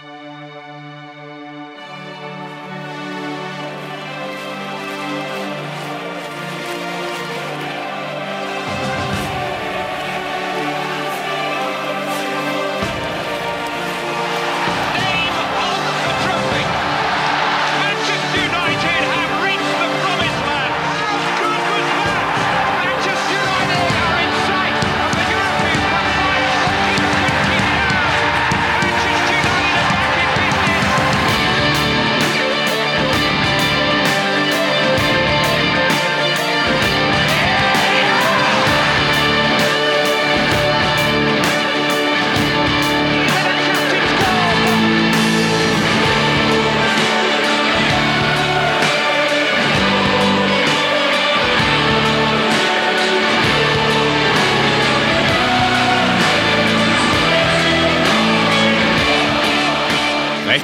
Música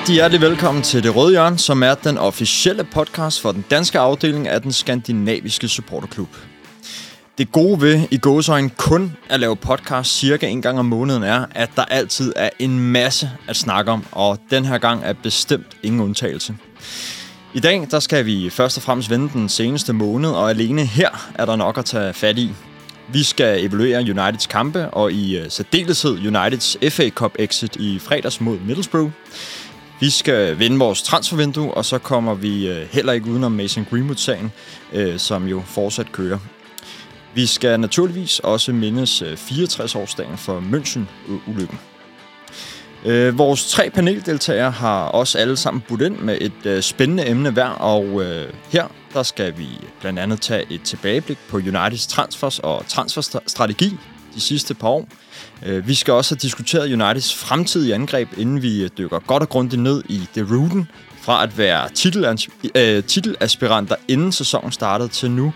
Rigtig hjertelig velkommen til Det Røde Hjørne, som er den officielle podcast for den danske afdeling af den skandinaviske supporterklub. Det gode ved i gåsøjne kun at lave podcast cirka en gang om måneden er, at der altid er en masse at snakke om, og den her gang er bestemt ingen undtagelse. I dag der skal vi først og fremmest vende den seneste måned, og alene her er der nok at tage fat i. Vi skal evaluere Uniteds kampe, og i øh, særdeleshed Uniteds FA Cup exit i fredags mod Middlesbrough. Vi skal vinde vores transfervindue, og så kommer vi øh, heller ikke udenom Mason Greenwood-sagen, øh, som jo fortsat kører. Vi skal naturligvis også mindes øh, 64-årsdagen for München-ulykken. vores tre paneldeltagere har også alle sammen budt ind med et spændende emne hver, og her der skal vi blandt andet tage et tilbageblik på Uniteds transfers og transferstrategi de sidste par år. Øh, vi skal også have diskuteret Uniteds fremtidige angreb, inden vi øh, dykker godt og grundigt ned i The ruten fra at være øh, titelaspiranter inden sæsonen startede til nu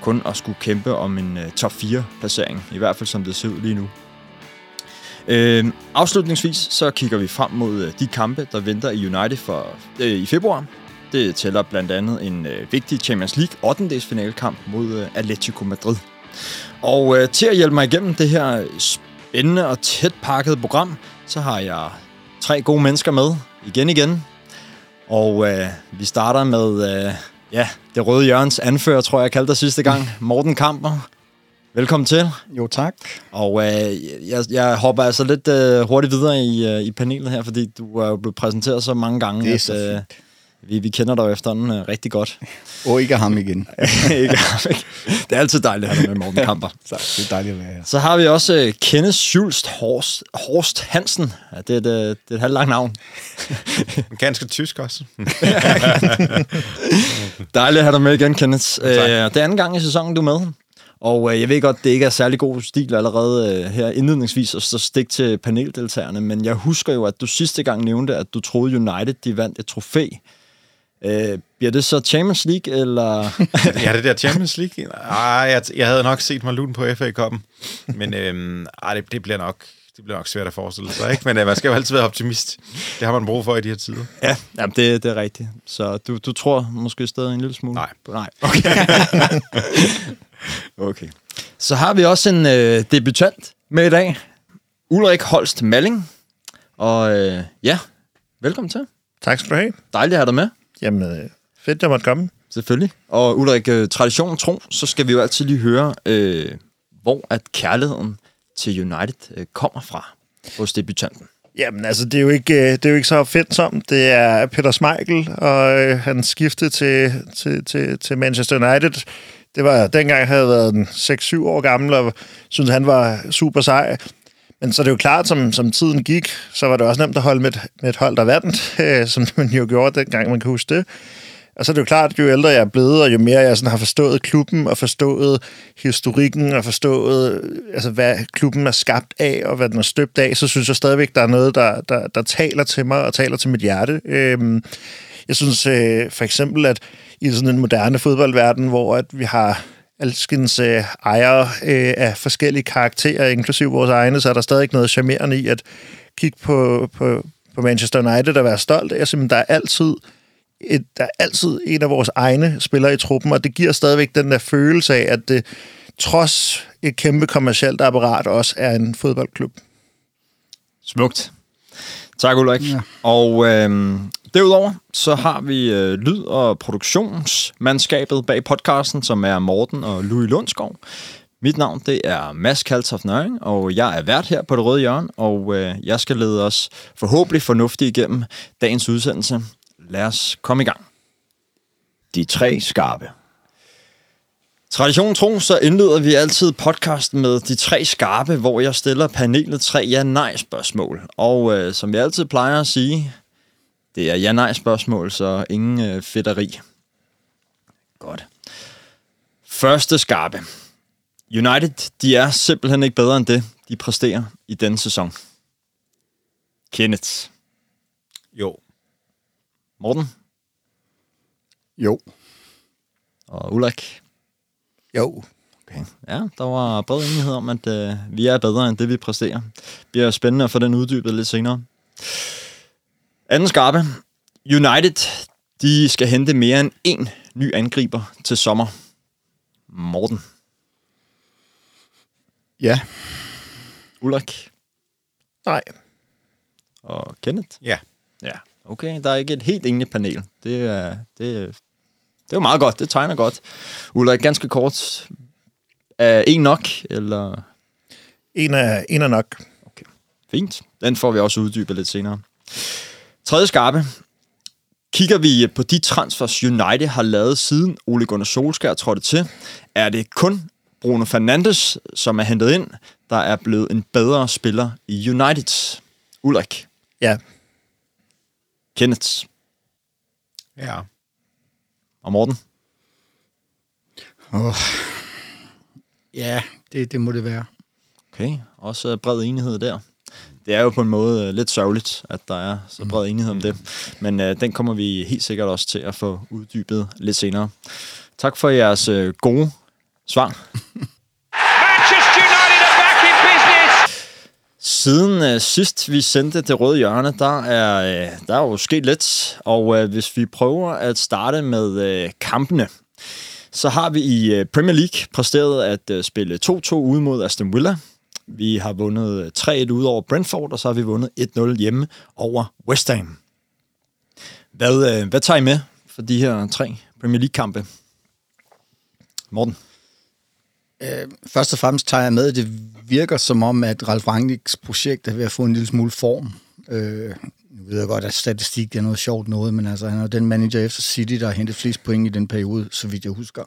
kun at skulle kæmpe om en top 4 placering, i hvert fald som det ser ud lige nu. Øh, afslutningsvis så kigger vi frem mod de kampe, der venter i United for, øh, i februar. Det tæller blandt andet en øh, vigtig Champions League 8. finalekamp mod øh, Atletico Madrid. Og øh, til at hjælpe mig igennem det her spændende og tæt pakket program, så har jeg tre gode mennesker med igen igen. Og øh, vi starter med øh, ja, det røde hjørns anfører, tror jeg, jeg kaldte dig sidste gang. Morten Kamper. Velkommen til. Jo, tak. Og øh, jeg, jeg hopper altså lidt øh, hurtigt videre i, øh, i panelet her, fordi du er jo blevet præsenteret så mange gange, det er at øh, vi, vi kender dig jo efterhånden uh, rigtig godt. Og ikke ham igen. ikke ham ikke. Det er altid dejligt at have med Morten Kamper. Så, det er dejligt at være her. Så har vi også uh, Kenneth Schulst Horst, Horst Hansen. Ja, det, er et, det er et halvt langt navn. Ganske tysk også. dejligt at have dig med igen, Kenneth. Uh, det er anden gang i sæsonen, du er med. Og uh, jeg ved godt, det ikke er særlig god stil allerede uh, her indledningsvis at så stikke til paneldeltagerne, men jeg husker jo, at du sidste gang nævnte, at du troede United de vandt et trofæ Øh, bliver det så Champions League, eller? ja, det der Champions League? Ej, jeg, jeg havde nok set mig luden på FA-koppen, men øhm, ej, det, det, bliver nok, det bliver nok svært at forestille sig, ikke? Men øh, man skal jo altid være optimist. Det har man brug for i de her tider. Ja, jamen, det, det er rigtigt. Så du, du tror måske stadig en lille smule? Nej. Nej, okay. okay. Så har vi også en øh, debutant med i dag. Ulrik Holst Malling. Og øh, ja, velkommen til. Tak skal du have. Dejligt at have dig med. Jamen, øh, fedt, jeg måtte komme. Selvfølgelig. Og Ulrik, øh, traditionen tro, så skal vi jo altid lige høre, øh, hvor at kærligheden til United øh, kommer fra hos debutanten. Jamen, altså, det er jo ikke, øh, det er jo ikke så opfindsomt. Det er Peter Schmeichel, og øh, han skiftede til, til, til, til Manchester United. Det var dengang, jeg havde været 6-7 år gammel, og synes han var super sej. Men så er det jo klart, som, som tiden gik, så var det også nemt at holde med et, med et hold, der vandt, øh, som man jo gjorde dengang, man kan huske det. Og så er det jo klart, jo ældre jeg er blevet, og jo mere jeg sådan har forstået klubben, og forstået historikken, og forstået, altså, hvad klubben er skabt af, og hvad den er støbt af, så synes jeg stadigvæk, der er noget, der, der, der taler til mig, og taler til mit hjerte. Øhm, jeg synes øh, for eksempel, at i sådan en moderne fodboldverden, hvor at vi har alskens øh, ejere øh, af forskellige karakterer, inklusive vores egne, så er der stadig noget charmerende i at kigge på, på, på Manchester United og være stolt af. Simpelthen, der er altid et, der er altid en af vores egne spillere i truppen, og det giver stadigvæk den der følelse af, at det trods et kæmpe kommersielt apparat også er en fodboldklub. Smukt. Tak, Ulrik. Ja. Og øh, derudover, så har vi øh, lyd- og produktionsmandskabet bag podcasten, som er Morten og Louis Lundskov. Mit navn, det er Mads Kaltoft Nøring, og jeg er vært her på Det Røde Hjørne, og øh, jeg skal lede os forhåbentlig fornuftigt igennem dagens udsendelse. Lad os komme i gang. De tre skarpe. Tradition tro, så indleder vi altid podcasten med de tre skarpe, hvor jeg stiller panelet tre ja-nej-spørgsmål. Og øh, som jeg altid plejer at sige, det er ja-nej-spørgsmål, så ingen øh, fedteri. Godt. Første skarpe. United, de er simpelthen ikke bedre end det, de præsterer i denne sæson. Kenneth. Jo. Morten. Jo. Og Ulrik. Jo. Okay. Ja, der var bred enighed om, at øh, vi er bedre end det, vi præsterer. Det bliver spændende at få den uddybet lidt senere. Anden skarpe. United, de skal hente mere end én ny angriber til sommer. Morten. Ja. Ulrik. Nej. Og Kenneth. Ja. Ja, okay. Der er ikke et helt enigt panel. Det er, det, er- det er jo meget godt. Det tegner godt. Ulrik, ganske kort. Er en nok, eller... En er, en er nok. Fint. Den får vi også uddybet lidt senere. Tredje skarpe. Kigger vi på de transfers, United har lavet siden Ole Gunnar Solskjaer trådte til, er det kun Bruno Fernandes, som er hentet ind, der er blevet en bedre spiller i United. Ulrik. Ja. Kenneth. Ja. Og Morten. Oh. Ja, det, det må det være. Okay, også bred enighed der. Det er jo på en måde øh, lidt sørgeligt, at der er så bred enighed om det. Men øh, den kommer vi helt sikkert også til at få uddybet lidt senere. Tak for jeres øh, gode svar. Siden øh, sidst vi sendte det røde hjørne, der er, øh, der er jo sket lidt. Og øh, hvis vi prøver at starte med øh, kampene, så har vi i øh, Premier League præsteret at øh, spille 2-2 ude mod Aston Villa. Vi har vundet 3-1 ud over Brentford, og så har vi vundet 1-0 hjemme over West Ham. Hvad, øh, hvad tager I med for de her tre Premier League-kampe? Morten? Øh, først og fremmest tager jeg med, at det virker som om, at Ralf Rangnicks projekt er ved at få en lille smule form. Øh, nu ved jeg godt, at statistik det er noget sjovt noget, men altså, han er den manager efter City, der har hentet flest point i den periode, så vidt jeg husker.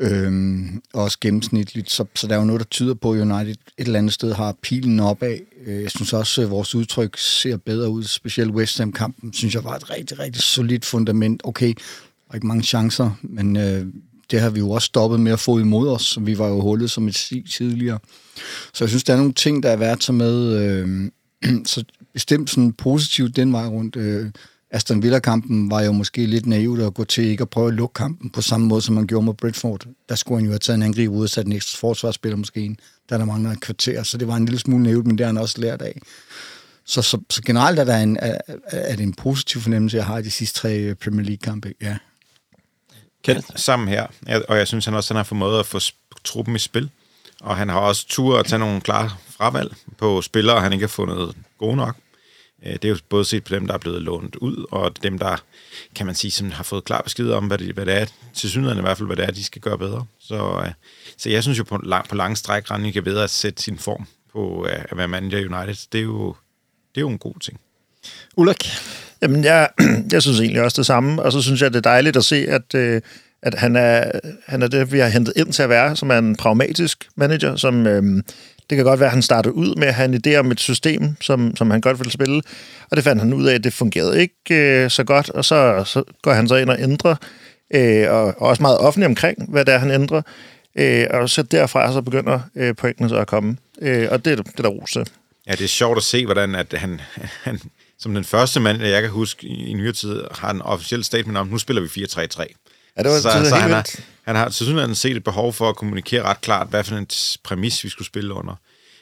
Øhm, også gennemsnitligt, så, så der er jo noget, der tyder på, at United et eller andet sted har pilen opad. Øh, jeg synes også, at vores udtryk ser bedre ud, specielt West Ham-kampen, synes jeg var et rigtig, rigtig solidt fundament. Okay, der var ikke mange chancer, men øh, det har vi jo også stoppet med at få imod os, vi var jo hullet som et sig tidligere. Så jeg synes, der er nogle ting, der er værd at tage med. Øh, så bestemt sådan positivt den vej rundt. Øh, Aston Villa-kampen var jo måske lidt naivt at gå til ikke at prøve at lukke kampen på samme måde, som man gjorde med Brentford. Der skulle han jo have taget en angreb ud og sat en ekstra forsvarsspiller måske ind, der der mangler et kvarter, så det var en lille smule naivt, men det har han også lært af. Så, så, så generelt er, der en, er, er det en positiv fornemmelse, jeg har i de sidste tre øh, Premier League-kampe. Ja. Kendt Sammen her. Og jeg synes han også, han har formået at få truppen i spil. Og han har også tur at tage nogle klare fravalg på spillere, han ikke har fundet gode nok. Øh, Det er jo både set på dem, der er blevet lånt ud, og dem, der, kan man sige, som har fået klar besked om, hvad det, hvad det er, til synligheden i hvert fald, hvad det er, de skal gøre bedre. Så, øh, så jeg synes jo på, lang, på lange stræk, Rangnick er ved at sætte sin form på øh, at være manager United. Det er jo, det er jo en god ting. Ulrik? Jamen, jeg, jeg synes egentlig også det samme, og så synes jeg, det er dejligt at se, at, at han, er, han er det, vi har hentet ind til at være, som er en pragmatisk manager, som... Øh, det kan godt være, at han startede ud med at have en idé om et system, som, som han godt ville spille, og det fandt han ud af, at det fungerede ikke øh, så godt, og så, så går han så ind og ændrer, øh, og, og også meget offentlig omkring, hvad det er, han ændrer, øh, og så derfra så begynder øh, pointene så at komme, øh, og det, det er der ros til. Ja, det er sjovt at se, hvordan at han, han som den første mand, jeg kan huske i, i nyere tid, har en officiel statement om, nu spiller vi 4-3-3. Ja, det var- så, det så helt han, har han har til set et behov for at kommunikere ret klart, hvad for en præmis vi skulle spille under.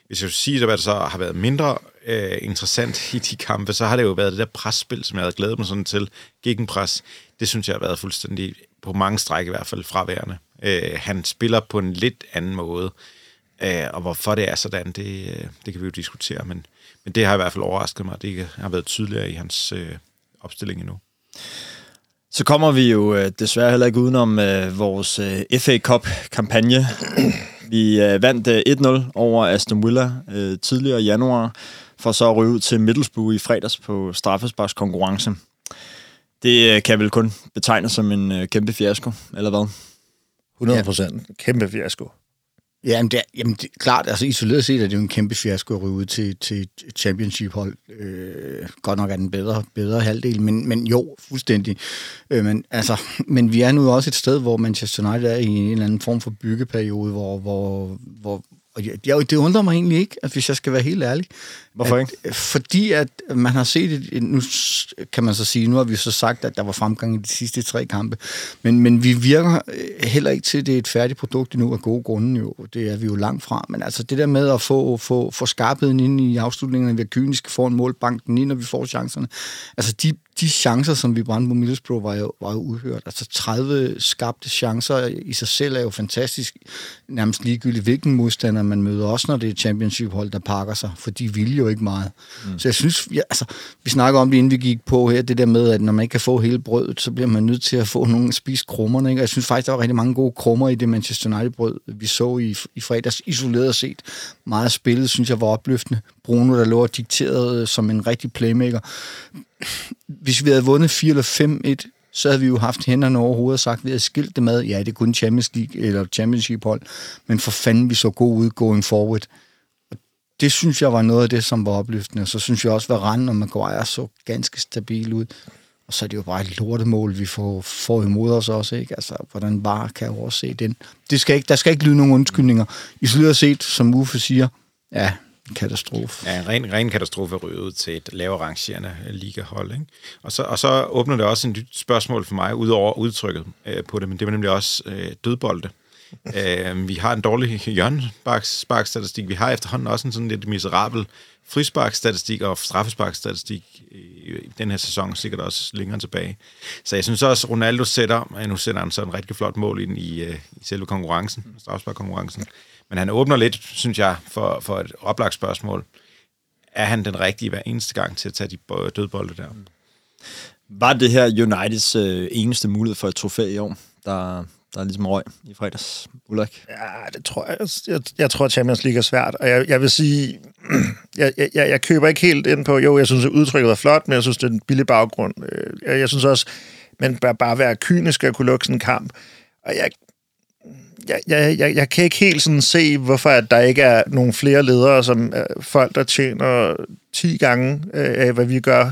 Hvis jeg skulle sige, hvad der så har været mindre øh, interessant i de kampe, så har det jo været det der presspil, som jeg havde glædet mig sådan til, gegenpres. Det synes jeg har været fuldstændig, på mange stræk i hvert fald, fraværende. Øh, han spiller på en lidt anden måde, øh, og hvorfor det er sådan, det, øh, det kan vi jo diskutere, men, men det har i hvert fald overrasket mig, det ikke har været tydeligere i hans øh, opstilling endnu. Så kommer vi jo øh, desværre heller ikke udenom øh, vores øh, FA Cup-kampagne. Vi øh, vandt øh, 1-0 over Aston Villa øh, tidligere i januar, for så at ryge ud til Middlesbrough i fredags på straffesparks konkurrence. Det øh, kan vel kun betegnes som en øh, kæmpe fiasko, eller hvad? 100 procent. Kæmpe fiasko. Jamen, det er, jamen det er klart, altså isoleret set er det jo en kæmpe fiasko at ryge ud til, til championship-hold. Øh, godt nok er den bedre, bedre halvdel, men, men jo, fuldstændig. Øh, men, altså, men vi er nu også et sted, hvor Manchester United er i en eller anden form for byggeperiode, hvor, hvor, hvor og jeg, det undrer mig egentlig ikke, at hvis jeg skal være helt ærlig. Hvorfor at, ikke? Fordi at man har set, et, nu kan man så sige, nu har vi så sagt, at der var fremgang i de sidste tre kampe, men, men vi virker øh, heller ikke til, at det er et færdigt produkt endnu af gode grunde jo. Det er vi jo langt fra. Men altså det der med at få, få, få skarpheden ind i afslutningerne, vi er kyniske for en målbanken ind, når vi får chancerne. Altså de, de chancer, som vi brændte på Middlesbrough, var jo, var jo uhørt. Altså 30 skabte chancer i sig selv er jo fantastisk. Nærmest ligegyldigt, hvilken modstander man møder, også når det er championship-hold, der pakker sig, for de vil jo ikke meget. Mm. Så jeg synes, ja, altså, vi snakker om det, inden vi gik på her, det der med, at når man ikke kan få hele brødet, så bliver man nødt til at få nogle spise krummerne. Ikke? Og jeg synes faktisk, der var rigtig mange gode krummer i det Manchester United-brød, vi så i, i fredags, isoleret set. Meget spillet, synes jeg, var opløftende. Bruno, der lå og dikterede som en rigtig playmaker hvis vi havde vundet 4 eller 5-1, så havde vi jo haft hænderne over hovedet og sagt, at vi havde skilt det med, ja, det er kun Champions League eller Championship hold, men for fanden, vi så god ud going forward. Og det synes jeg var noget af det, som var opløftende. Så synes jeg også, at Rand og Maguire så ganske stabil ud. Og så er det jo bare et lortemål, vi får, får imod os også, ikke? Altså, hvordan bare kan jeg overse den. Det skal ikke, der skal ikke lyde nogen undskyldninger. I slutter set, som Uffe siger, ja, katastrofe. Ja, en ren, ren katastrofe ryge ud til et lavere rangerende øh, ligahold. Ikke? Og, så, og så åbner det også en nyt spørgsmål for mig, udover udtrykket øh, på det, men det var nemlig også øh, dødbolde. øh, vi har en dårlig hjørnesparkstatistik. Vi har efterhånden også en sådan lidt miserabel frisparkstatistik og straffesparkstatistik i, i den her sæson, sikkert også længere tilbage. Så jeg synes også, Ronaldo sætter, nu sætter han så en rigtig flot mål ind i, øh, i selve konkurrencen, straffesparkkonkurrencen. Men han åbner lidt, synes jeg, for, for et oplagt spørgsmål. Er han den rigtige hver eneste gang til at tage de dødbolde der? Var det her Uniteds øh, eneste mulighed for et trofæ i år, der, der er ligesom røg i fredags, Ulrik? Ja, det tror jeg. Jeg, jeg tror, at Champions League er svært, og jeg, jeg vil sige, jeg, jeg, jeg køber ikke helt ind på, jo, jeg synes, at udtrykket er flot, men jeg synes, det er en billig baggrund. Øh, jeg, jeg synes også, man bør bare være kynisk at kunne lukke sådan en kamp. Og jeg, jeg, jeg, jeg, jeg kan ikke helt sådan se, hvorfor at der ikke er nogle flere ledere, som øh, folk, der tjener 10 gange øh, af, hvad vi gør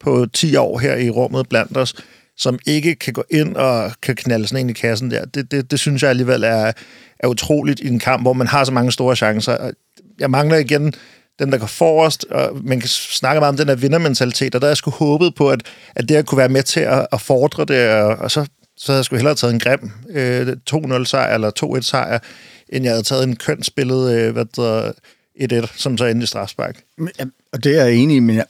på 10 år her i rummet blandt os, som ikke kan gå ind og kan knalde sådan en i kassen der. Det, det, det synes jeg alligevel er, er utroligt i en kamp, hvor man har så mange store chancer. Jeg mangler igen dem, der går forrest, og man kan snakke meget om den her vindermentalitet, og der er jeg sgu håbet på, at, at det kunne være med til at, at fordre det, og, og så så havde jeg sgu hellere taget en grim øh, 2-0 sejr eller 2-1 sejr, end jeg havde taget en kønsspillet øh, hvad der 1-1, som så endte i strafspark. Og det er jeg enig i, men jeg,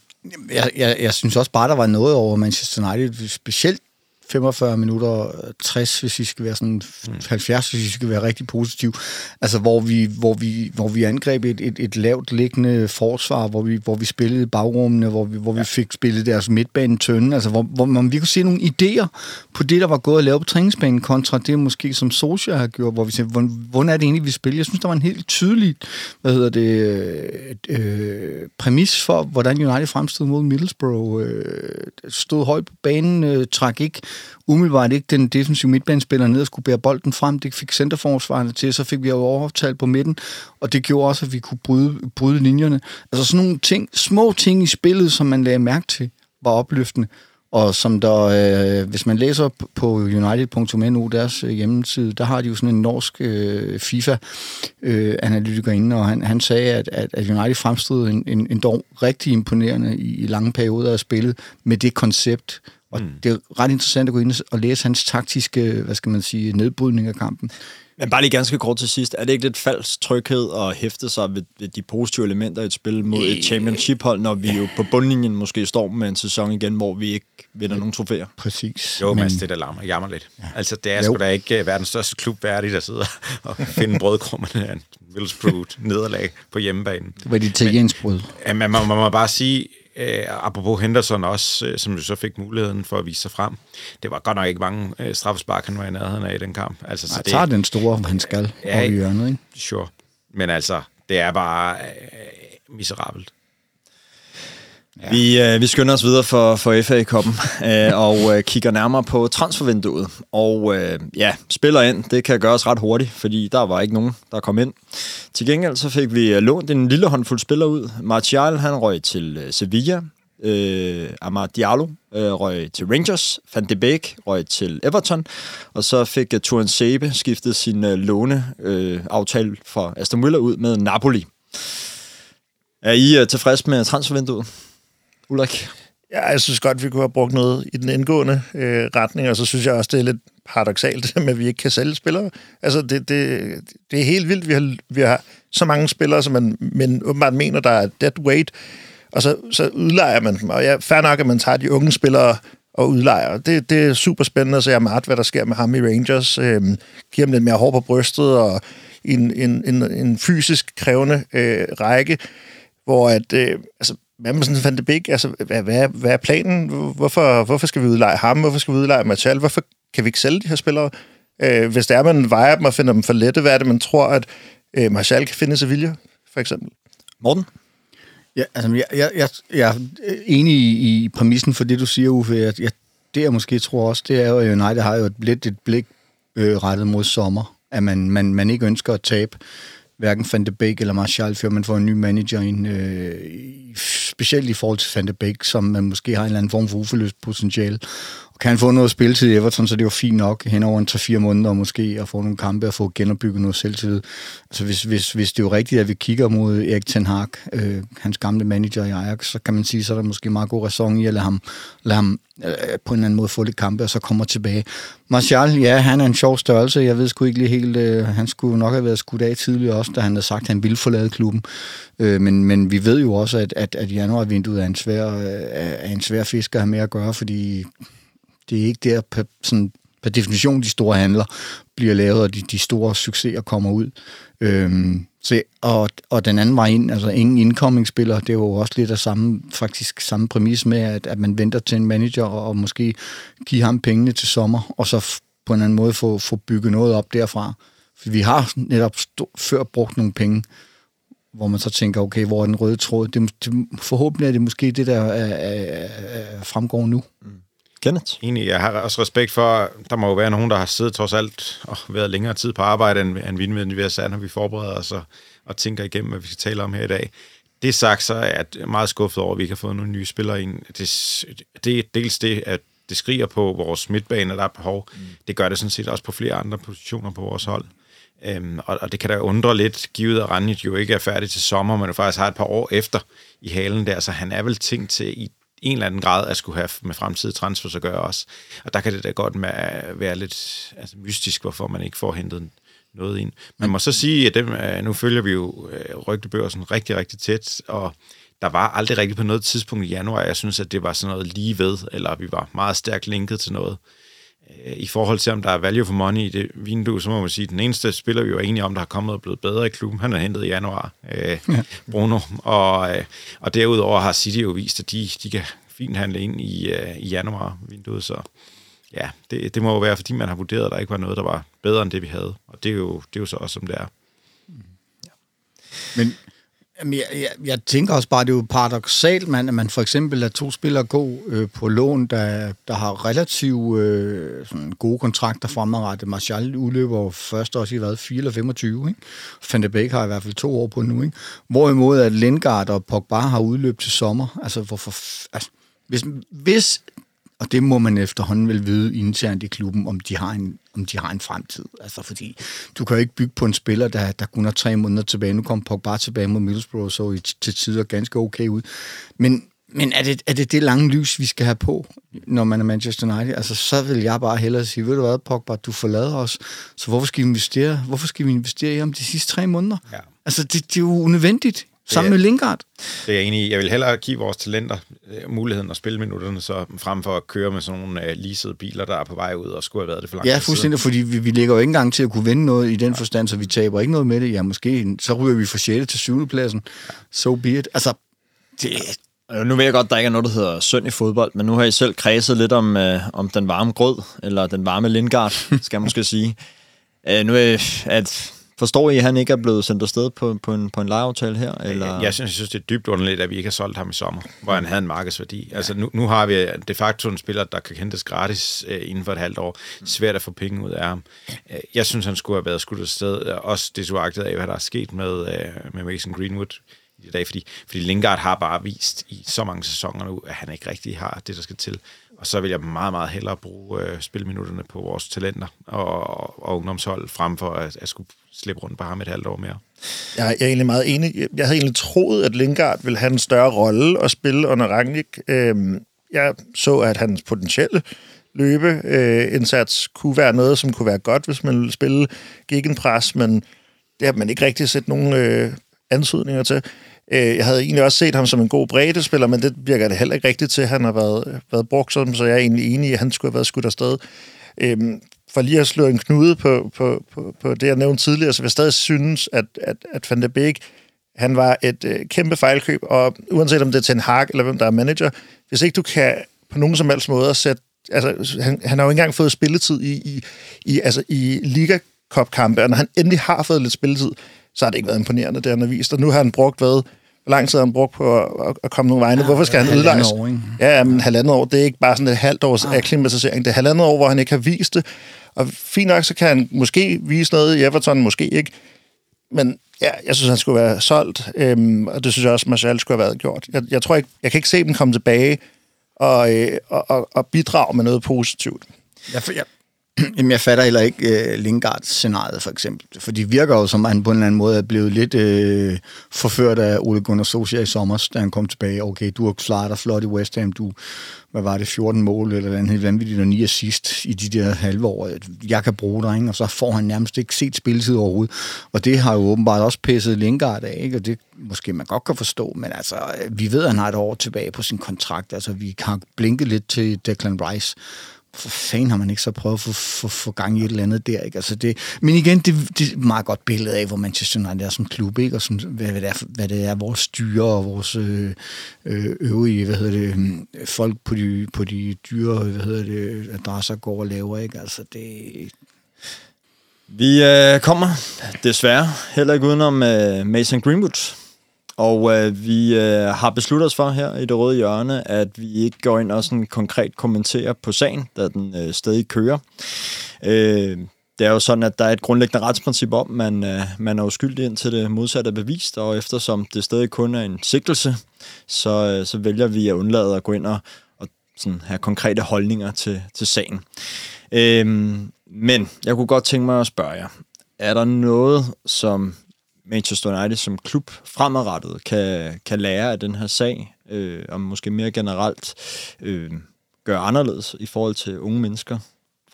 jeg, jeg, jeg synes også bare, der var noget over Manchester United, specielt 45 minutter, 60, hvis vi skal være sådan 70, hvis vi skal være rigtig positiv. Altså, hvor vi, hvor vi, hvor vi angreb et, et, et lavt liggende forsvar, hvor vi, hvor vi spillede bagrummene, hvor vi, hvor ja. vi fik spillet deres midtbane tønde, altså, hvor, hvor man, vi kunne se nogle idéer på det, der var gået at lave på træningsbanen, kontra det måske, som Socia har gjort, hvor vi siger, hvordan, hvordan er det egentlig, vi spiller? Jeg synes, der var en helt tydelig, hvad hedder det, øh, præmis for, hvordan United fremstod mod Middlesbrough. Øh, stod højt på banen, øh, trak ikke umiddelbart ikke den defensive midtbanespiller ned og skulle bære bolden frem. Det fik centerforsvarerne til, så fik vi jo overtalt på midten, og det gjorde også, at vi kunne bryde, bryde linjerne. Altså sådan nogle ting, små ting i spillet, som man lagde mærke til, var opløftende. Og som der, øh, hvis man læser på united.nu, deres øh, hjemmeside, der har de jo sådan en norsk øh, FIFA-analytiker øh, inde, og han, han sagde, at, at, at United fremstod en, en, en dog rigtig imponerende i, i lange perioder af spillet med det koncept, og mm. det er ret interessant at gå ind og læse hans taktiske, hvad skal man sige, nedbrydning af kampen. Men bare lige ganske kort til sidst. Er det ikke lidt falsk tryghed at hæfte sig ved, ved de positive elementer i et spil mod et championship-hold, når vi jo på bundlinjen måske står med en sæson igen, hvor vi ikke vinder nogen trofæer? Præcis. Jo, men altså, det der larmer, jammer lidt. Ja. Altså, det er sgu da ikke uh, verdens største klub værdigt, der sidder og finder brødkrummerne af en Middlesbrough nederlag på hjemmebanen. Det var de italiensk brød. Ja, man, man, man må bare sige, øh, apropos Henderson også, øh, som jo så fik muligheden for at vise sig frem. Det var godt nok ikke mange øh, straffespark, han var i nærheden af i den kamp. Altså, så det tager den store, han skal, ja, i hjørnet, ikke? Sure. Men altså, det er bare øh, miserabelt. Ja. Vi, øh, vi skynder os videre for, for FA-koppen øh, og øh, kigger nærmere på transfervinduet. Og øh, ja, spiller ind, det kan gøres ret hurtigt, fordi der var ikke nogen, der kom ind. Til gengæld så fik vi øh, lånt en lille håndfuld spillere ud. Martial, han røg til øh, Sevilla. Øh, Amar Diallo øh, røg til Rangers. Van de Beek røg til Everton. Og så fik øh, uh, Turan Sebe skiftet sin øh, låneaftale øh, aftale for Aston Villa ud med Napoli. Er I uh, tilfreds med transfervinduet? Ulrik? Ja, jeg synes godt, vi kunne have brugt noget i den indgående øh, retning, og så synes jeg også, det er lidt paradoxalt, at vi ikke kan sælge spillere. Altså, det, det, det er helt vildt. Vi har, vi har så mange spillere, som man men åbenbart mener, der er dead weight, og så, så udlejer man dem. Og ja, fair nok, at man tager de unge spillere og udlejer. Det, det er super spændende så jeg er meget, hvad der sker med ham i Rangers. Øhm, giver dem lidt mere hår på brystet og en, en, en, en fysisk krævende øh, række, hvor at, øh, altså, hvad med sådan Van de Beek? Altså, hvad, hvad, hvad er planen? Hvorfor, hvorfor skal vi udleje ham? Hvorfor skal vi udleje Martial? Hvorfor kan vi ikke sælge de her spillere? Øh, hvis det er, man vejer dem og finder dem for lette, hvad er det, man tror, at øh, Martial kan finde i Sevilla, for eksempel? Morten? Ja, altså, jeg, jeg, jeg, jeg er enig i, i præmissen for det, du siger, Uffe. Jeg, jeg, det, jeg måske tror også, det er jo, at United har jo et, lidt et blik øh, rettet mod sommer, at man, man, man ikke ønsker at tabe hverken Van de Beek eller Martial, før man får en ny manager ind. Øh, specielt i forhold til Van de Beek, som man måske har en eller anden form for uforløst potentiale. Og kan han få noget spilletid i Everton, så det var fint nok hen over en 3-4 måneder måske, at få nogle kampe og få genopbygget noget selvtillid. Altså hvis, hvis, hvis det er jo rigtigt, at vi kigger mod Erik Ten Hag, øh, hans gamle manager i Ajax, så kan man sige, så er der måske meget god ræson i at lade ham, lade ham øh, på en eller anden måde få lidt kampe, og så kommer tilbage. Martial, ja, han er en sjov størrelse. Jeg ved sgu ikke lige helt, øh, han skulle nok have været skudt af tidligere også, da han havde sagt, at han ville forlade klubben. Øh, men, men vi ved jo også, at, at, at januarvinduet er en svær, øh, er en svær fisk at have med at gøre, fordi det er ikke der per, sådan, per definition, de store handler bliver lavet, og de, de store succeser kommer ud. Øhm, så, og, og den anden vej ind, altså ingen incoming-spiller, det er jo også lidt af samme, faktisk samme præmis med, at, at man venter til en manager og, og måske give ham pengene til sommer, og så på en anden måde få, få bygget noget op derfra. For vi har netop stå, før brugt nogle penge, hvor man så tænker, okay, hvor er den røde tråd? Det, det, forhåbentlig er det måske det, der er, er, er, fremgår nu. Mm. Kenneth? Enig, jeg har også respekt for, der må jo være nogen, der har siddet trods alt og været længere tid på arbejde, end, end vi nødvendigvis er, når vi forbereder os og, og tænker igennem, hvad vi skal tale om her i dag. Det sagt, så er jeg meget skuffet over, at vi ikke har fået nogle nye spillere ind. Det, det er dels det, at det skriger på vores midtbane, der er behov. Mm. Det gør det sådan set også på flere andre positioner på vores hold. Øhm, og, og det kan da undre lidt, givet at Ranjit jo ikke er færdig til sommer, men faktisk har et par år efter i halen der, så han er vel tænkt til i en eller anden grad at skulle have med fremtidige transfers at gøre også. Og der kan det da godt med være lidt altså, mystisk, hvorfor man ikke får hentet noget ind. Man må så sige, at dem, øh, nu følger vi jo øh, rygtebørsen rigtig, rigtig tæt, og der var aldrig rigtig på noget tidspunkt i januar, jeg synes, at det var sådan noget lige ved, eller vi var meget stærkt linket til noget. Øh, I forhold til, om der er value for money i det vindue, så må man sige, at den eneste spiller, vi var enige om, der har kommet og blevet bedre i klubben, han er hentet i januar, øh, ja. Bruno. Og, øh, og derudover har City jo vist, at de, de kan fint handle ind i, øh, i januar-vinduet, så ja, det, det må jo være, fordi man har vurderet, at der ikke var noget, der var bedre end det, vi havde. Og det er jo, det er jo så også, som det er. Men Jamen, jeg, jeg, jeg tænker også bare, at det er jo paradoxalt, man, at man for eksempel lader to spillere gå øh, på lån, der, der har relativt øh, sådan gode kontrakter fremadrettet. Martial udløber først også i hvad, 4 eller 25, ikke? Van de Beek har i hvert fald to år på nu, ikke? Hvorimod at Lindgaard og Pogba har udløb til sommer. Altså, hvorfor... Altså, hvis, hvis og det må man efterhånden vel vide internt i klubben, om de har en, om de har en fremtid. Altså fordi, du kan jo ikke bygge på en spiller, der, der kun har tre måneder tilbage. Nu kom Pogba tilbage mod Middlesbrough, så i, til tider ganske okay ud. Men, Men er det, er det det lange lys, vi skal have på, når man er Manchester United? Altså, så vil jeg bare hellere sige, ved du hvad, Pogba, du forlader os, så hvorfor skal vi investere, hvorfor skal vi investere i om de sidste tre måneder? Ja. Altså, det, det er jo unødvendigt, sammen med Lingard. Det er jeg enig i. Jeg vil hellere give vores talenter øh, muligheden at spille minutterne, så frem for at køre med sådan nogle øh, leasede biler, der er på vej ud og skulle have været det for lang Ja, tid siden. fuldstændig, fordi vi, vi ligger jo ikke engang til at kunne vinde noget i den forstand, så vi taber ikke noget med det. Ja, måske så ryger vi fra 6. til 7. pladsen. So be it. Altså, det, Øh, Nu ved jeg godt, der ikke er noget, der hedder synd i fodbold, men nu har I selv kredset lidt om, øh, om den varme grød, eller den varme Lingard, skal man måske sige. Øh, nu er, at, forstår I, at han ikke er blevet sendt afsted på, på, en, på en lejeaftale her? Eller? Jeg, jeg, synes, jeg synes, det er dybt underligt, at vi ikke har solgt ham i sommer, hvor han havde en markedsværdi. Altså, nu, nu har vi de facto en spiller, der kan hentes gratis øh, inden for et halvt år. Svært at få penge ud af ham. Øh, Jeg synes, han skulle have været skudt afsted. øh, Også det suagtet af, hvad der er sket med, øh, med Mason Greenwood i dag, fordi, fordi Lingard har bare vist i så mange sæsoner nu, at han ikke rigtig har det, der skal til. Og så vil jeg meget, meget hellere bruge øh, spilminutterne på vores talenter og, og ungdomshold, frem for at, at skulle slippe rundt på ham et halvt år mere. Jeg er jeg er egentlig meget enig. Jeg havde egentlig troet, at Lingard ville have en større rolle at spille under Rangnick. Øhm, jeg så, at hans potentielle løbeindsats kunne være noget, som kunne være godt, hvis man ville spille gegenpres, men det har man ikke rigtig set nogen øh, ansøgninger til. Øh, jeg havde egentlig også set ham som en god breddespiller, men det virker det heller ikke rigtigt til. Han har været, været brugt som, så jeg er egentlig enig i, at han skulle have været skudt afsted. Øhm, for lige at slå en knude på, på, på, på det, jeg nævnte tidligere, så vil jeg stadig synes, at, at, at Van de Beek, han var et øh, kæmpe fejlkøb, og uanset om det er til Hag eller hvem der er manager, hvis ikke du kan på nogen som helst måde sætte Altså, han, han har jo ikke engang fået spilletid i, i, i, altså, i Liga Cup-kampe, og når han endelig har fået lidt spilletid, så har det ikke været imponerende, det han har vist. Og nu har han brugt, hvad, hvor lang tid har han brugt på at, at, komme nogle vegne? Hvorfor skal han udlejes? år, ikke? Ja, men halvandet år, det er ikke bare sådan et halvt års akklimatisering. Det er halvandet år, hvor han ikke har vist det. Og fint nok, så kan han måske vise noget i Everton, måske ikke. Men ja, jeg synes, han skulle være solgt, øhm, og det synes jeg også, Martial skulle have været gjort. Jeg, jeg tror ikke, jeg kan ikke se dem komme tilbage og, øh, og, og, og bidrage med noget positivt. Jeg, jeg, jamen, jeg fatter heller ikke øh, Lingard-scenariet, for eksempel. For det virker jo, som han på en eller anden måde er blevet lidt øh, forført af Ole Gunnar Solskjaer i sommer, da han kom tilbage. Okay, du har klaret dig flot i West Ham. Du, hvad var det, 14 mål eller andet helt vanvittigt, og 9 assist i de der halve år. Jeg kan bruge dig, ikke? Og så får han nærmest ikke set spilletid overhovedet. Og det har jo åbenbart også pisset Lingard af, ikke? Og det måske man godt kan forstå, men altså, vi ved, at han har et år tilbage på sin kontrakt. Altså, vi har blinket lidt til Declan Rice for fanden har man ikke så prøvet at få, få, få gang i et eller andet der, ikke? Altså det, men igen, det, det er et meget godt billede af, hvor Manchester United er som klub, ikke? Og som, hvad, hvad, det er, hvad det er, vores styre og vores øh, øh øvrige, hvad hedder det, øh, folk på de, på de dyre, hvad hedder det, adresser går og laver, ikke? Altså det... Vi øh, kommer desværre heller ikke udenom øh, Mason Greenwood. Og øh, vi øh, har besluttet os for her i det røde hjørne, at vi ikke går ind og sådan konkret kommenterer på sagen, da den øh, stadig kører. Øh, det er jo sådan, at der er et grundlæggende retsprincip om, at man, øh, man er uskyldig indtil det modsatte er bevist, og eftersom det stadig kun er en sigtelse, så, øh, så vælger vi at undlade at gå ind og, og sådan have konkrete holdninger til, til sagen. Øh, men jeg kunne godt tænke mig at spørge jer, er der noget, som Manchester United som klub fremadrettet kan, kan lære af den her sag, øh, og måske mere generelt øh, gøre anderledes i forhold til unge mennesker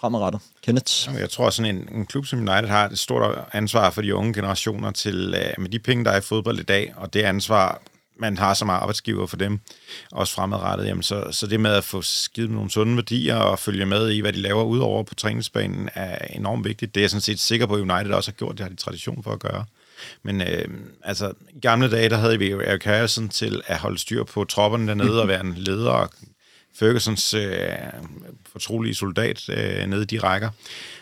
fremadrettet? Kenneth? Jeg tror, at sådan en, en klub som United har et stort ansvar for de unge generationer til, øh, med de penge, der er i fodbold i dag, og det ansvar, man har som arbejdsgiver for dem, også fremadrettet, jamen så, så det med at få skidt nogle sunde værdier og følge med i, hvad de laver udover på træningsbanen, er enormt vigtigt. Det er jeg sådan set sikker på, at United også har gjort. Det har de tradition for at gøre. Men øh, altså, i gamle dage, der havde vi jo Eric Harrison til at holde styr på tropperne dernede og være en leder og Fergusons øh, fortrolige soldat øh, nede i de rækker.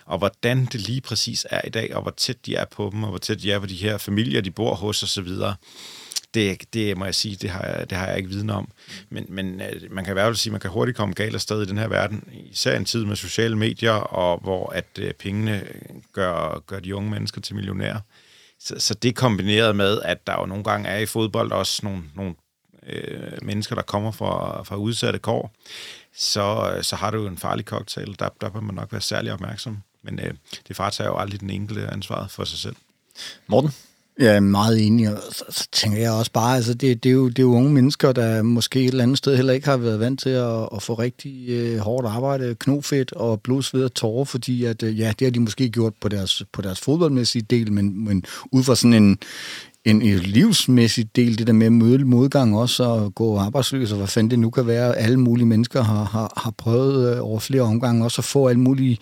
Og hvordan det lige præcis er i dag, og hvor tæt de er på dem, og hvor tæt de er på de her familier, de bor hos osv., det, det må jeg sige, det har jeg, det har jeg ikke viden om. Men, men øh, man kan i hvert fald sige, at man kan hurtigt komme galt afsted i den her verden, især en tid med sociale medier, og hvor at øh, pengene gør, gør de unge mennesker til millionærer. Så, så det kombineret med, at der jo nogle gange er i fodbold også nogle, nogle øh, mennesker, der kommer fra, fra udsatte kår, så, så har du jo en farlig cocktail. Der, der bør man nok være særlig opmærksom. Men øh, det fratager jo aldrig den enkelte ansvaret for sig selv. Morten? Jeg er meget enig, og så, så tænker jeg også bare, altså det, det, er jo, det er jo unge mennesker, der måske et eller andet sted heller ikke har været vant til at, at få rigtig øh, hårdt arbejde, knofedt og blodsved og tårer, fordi at, øh, ja, det har de måske gjort på deres, på deres fodboldmæssige del, men, men ud fra sådan en, en, livsmæssig del, det der med at møde modgang også, og gå arbejdsløs, og hvad fanden det nu kan være. Alle mulige mennesker har, har, har prøvet øh, over flere omgange også at få alle mulige,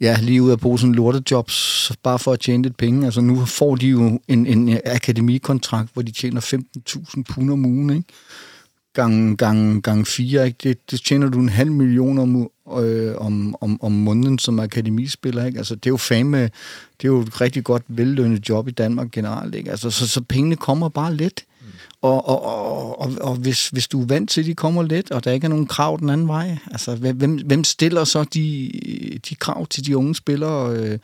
ja, lige ud af posen lortejobs, bare for at tjene lidt penge. Altså nu får de jo en, en akademikontrakt, hvor de tjener 15.000 pund om ugen, ikke? Gang, gang, gang fire, ikke? Det, det tjener du en halv million om, øh, om, om, om måneden som akademispiller. Ikke? Altså, det er jo fame, det er jo et rigtig godt vellønnet job i Danmark generelt. Ikke? Altså, så, så pengene kommer bare let. Mm. Og, og, og, og, og hvis, hvis du er vant til, at de kommer let, og der ikke er nogen krav den anden vej, altså, hvem, hvem stiller så de, de krav til de unge spillere? Øh,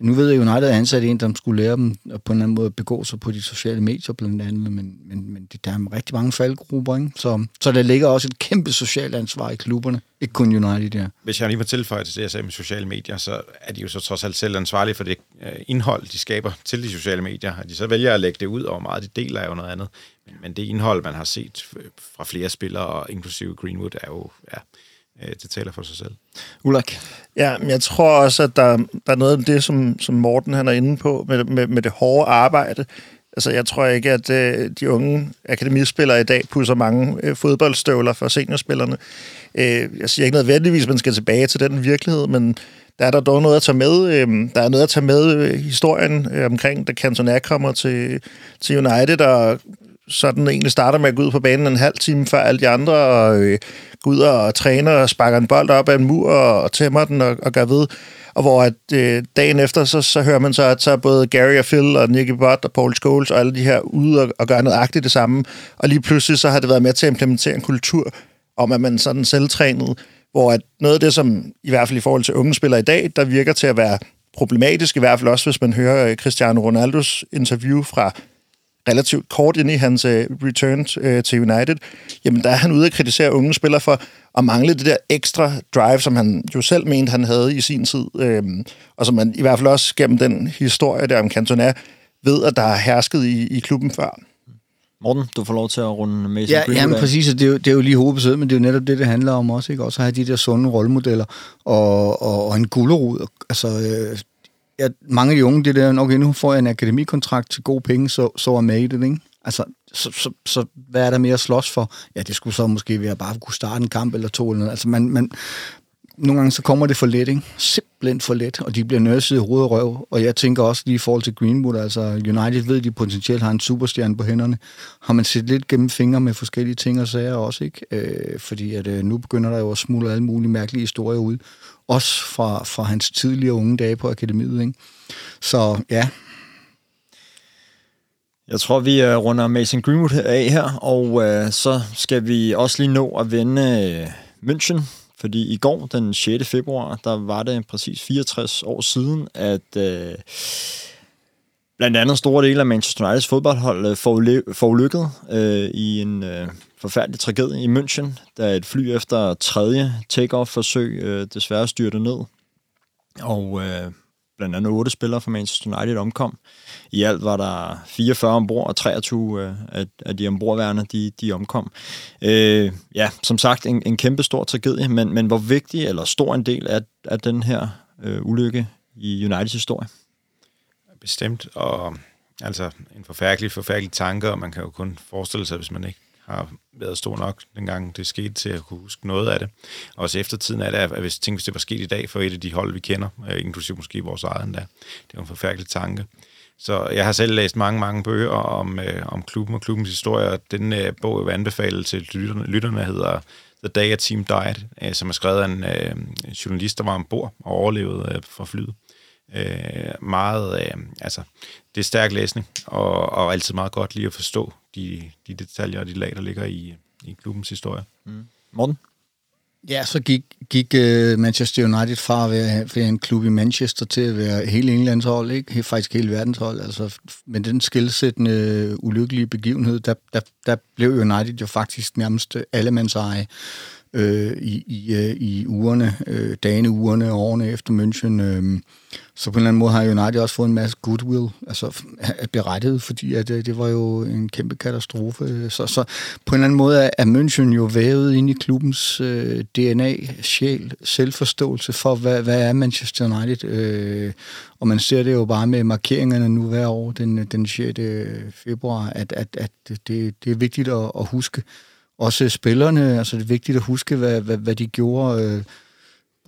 nu ved jeg, at United ansatte ansat en, der skulle lære dem på en eller anden måde begå sig på de sociale medier blandt andet, men, men, men der er rigtig mange faldgrupper, ikke? Så, så der ligger også et kæmpe socialt ansvar i klubberne, ikke kun United der. Hvis jeg lige må tilføje til det, jeg sagde med sociale medier, så er de jo så trods alt selv ansvarlige for det øh, indhold, de skaber til de sociale medier. At de så vælger at lægge det ud over meget, de deler er jo noget andet. Men, men det indhold, man har set øh, fra flere spillere, inklusive Greenwood, er jo... Ja, Øh, det taler for sig selv. Ulrik? Ja, men jeg tror også, at der, der er noget af det, som, som Morten han er inde på, med, med, med det hårde arbejde. Altså, jeg tror ikke, at øh, de unge akademispillere i dag pusser mange øh, fodboldstøvler for seniorspillerne. Øh, jeg siger ikke nødvendigvis, at man skal tilbage til den virkelighed, men der er der dog noget at tage med. Øh, der er noget at tage med øh, historien øh, omkring, da Cantona kommer til, til United, og sådan egentlig starter med at gå ud på banen en halv time før alle de andre, og øh, gå ud og træner og sparker en bold op af en mur og, og tæmmer den og, og gør ved. Og hvor at, øh, dagen efter, så, så hører man så, at så både Gary og Phil og Nicky Butt og Paul Scholes og alle de her ude og, og gøre noget agtigt det samme. Og lige pludselig så har det været med til at implementere en kultur om, at man sådan selvtrænet, hvor at noget af det, som i hvert fald i forhold til unge spillere i dag, der virker til at være problematisk, i hvert fald også hvis man hører øh, Cristiano Ronaldos interview fra relativt kort ind i hans uh, return uh, til United, jamen der er han ude at kritisere unge spillere for at mangle det der ekstra drive, som han jo selv mente, han havde i sin tid, uh, og som man i hvert fald også gennem den historie der om Cantona ved, at der har hersket i, i klubben før. Morten, du får lov til at runde med ja, ja, men præcis, det er, jo, det er jo lige hovedbesøget, men det er jo netop det, det handler om også, ikke? Også at have de der sunde rollemodeller og, og, og en gulderud. Altså, øh, ja, mange af de unge, det der, okay, nu får jeg en akademikontrakt til gode penge, så, så er med i det, ikke? Altså, så, så, så, hvad er der mere at slås for? Ja, det skulle så måske være bare at kunne starte en kamp eller to. Eller noget. Altså, man, man, nogle gange så kommer det for let, ikke? Simpelthen for let, og de bliver nødset i hoved og røv. Og jeg tænker også lige i forhold til Greenwood, altså United ved, at de potentielt har en superstjerne på hænderne. Har man set lidt gennem fingre med forskellige ting og sager også, ikke? Øh, fordi at, øh, nu begynder der jo at smule alle mulige mærkelige historier ud også fra, fra hans tidligere unge dage på akademiet. Ikke? Så ja. Jeg tror, vi øh, runder Mason Greenwood af her, og øh, så skal vi også lige nå at vende øh, München, fordi i går, den 6. februar, der var det præcis 64 år siden, at øh, blandt andet store dele af Manchester Uniteds fodboldhold uh, forulykkede uh, i en øh, forfærdelig tragedie i München, da et fly efter tredje take-off-forsøg øh, desværre styrte ned. Og øh, blandt andet otte spillere fra Manchester United omkom. I alt var der 44 ombord, og 23 øh, af, af de ombordværende, de, de omkom. Øh, ja, som sagt, en, en kæmpe stor tragedie, men, men hvor vigtig eller stor en del af, af den her øh, ulykke i Uniteds historie? Bestemt, og altså en forfærdelig, forfærdelig tanke, og man kan jo kun forestille sig, hvis man ikke har været stor nok, dengang det skete, til at kunne huske noget af det. Og også eftertiden er det, at hvis, tænk, hvis det var sket i dag for et af de hold, vi kender, øh, inklusive måske vores eget endda. Det er en forfærdelig tanke. Så jeg har selv læst mange, mange bøger om, øh, om klubben og klubbens historie. Den øh, bog, jeg vil anbefale til lytterne, lytterne hedder The Day a Team Died, øh, som er skrevet af en øh, journalist, der var ombord og overlevede øh, for flyet. Øh, meget, øh, altså, det er stærk læsning, og, og altid meget godt lige at forstå de, de detaljer og de lag, der ligger i, i klubbens historie. Mm. Morten? Ja, så gik, gik uh, Manchester United fra at være, være en klub i Manchester til at være hele Englands hold, ikke? faktisk hele verdens hold. Altså, med den skilsættende, ulykkelige begivenhed, der, der, der blev United jo faktisk nærmest allemands eje. øh, i, i, øh, i ugerne, øh, dagene, ugerne og årene efter München. Øh, så på en eller anden måde har United også fået en masse goodwill, altså berettiget, fordi at, øh, det, var jo en kæmpe katastrofe. Så, så på en eller anden måde er, er München jo vævet ind i klubbens øh, DNA, sjæl, selvforståelse for, hvad, hvad er Manchester United. Øh, og man ser det jo bare med markeringerne nu hver år, den, den 6. Øh, februar, at, at, at det, det er vigtigt at, at huske. Også spillerne, altså det er vigtigt at huske, hvad, hvad, hvad de gjorde. Øh,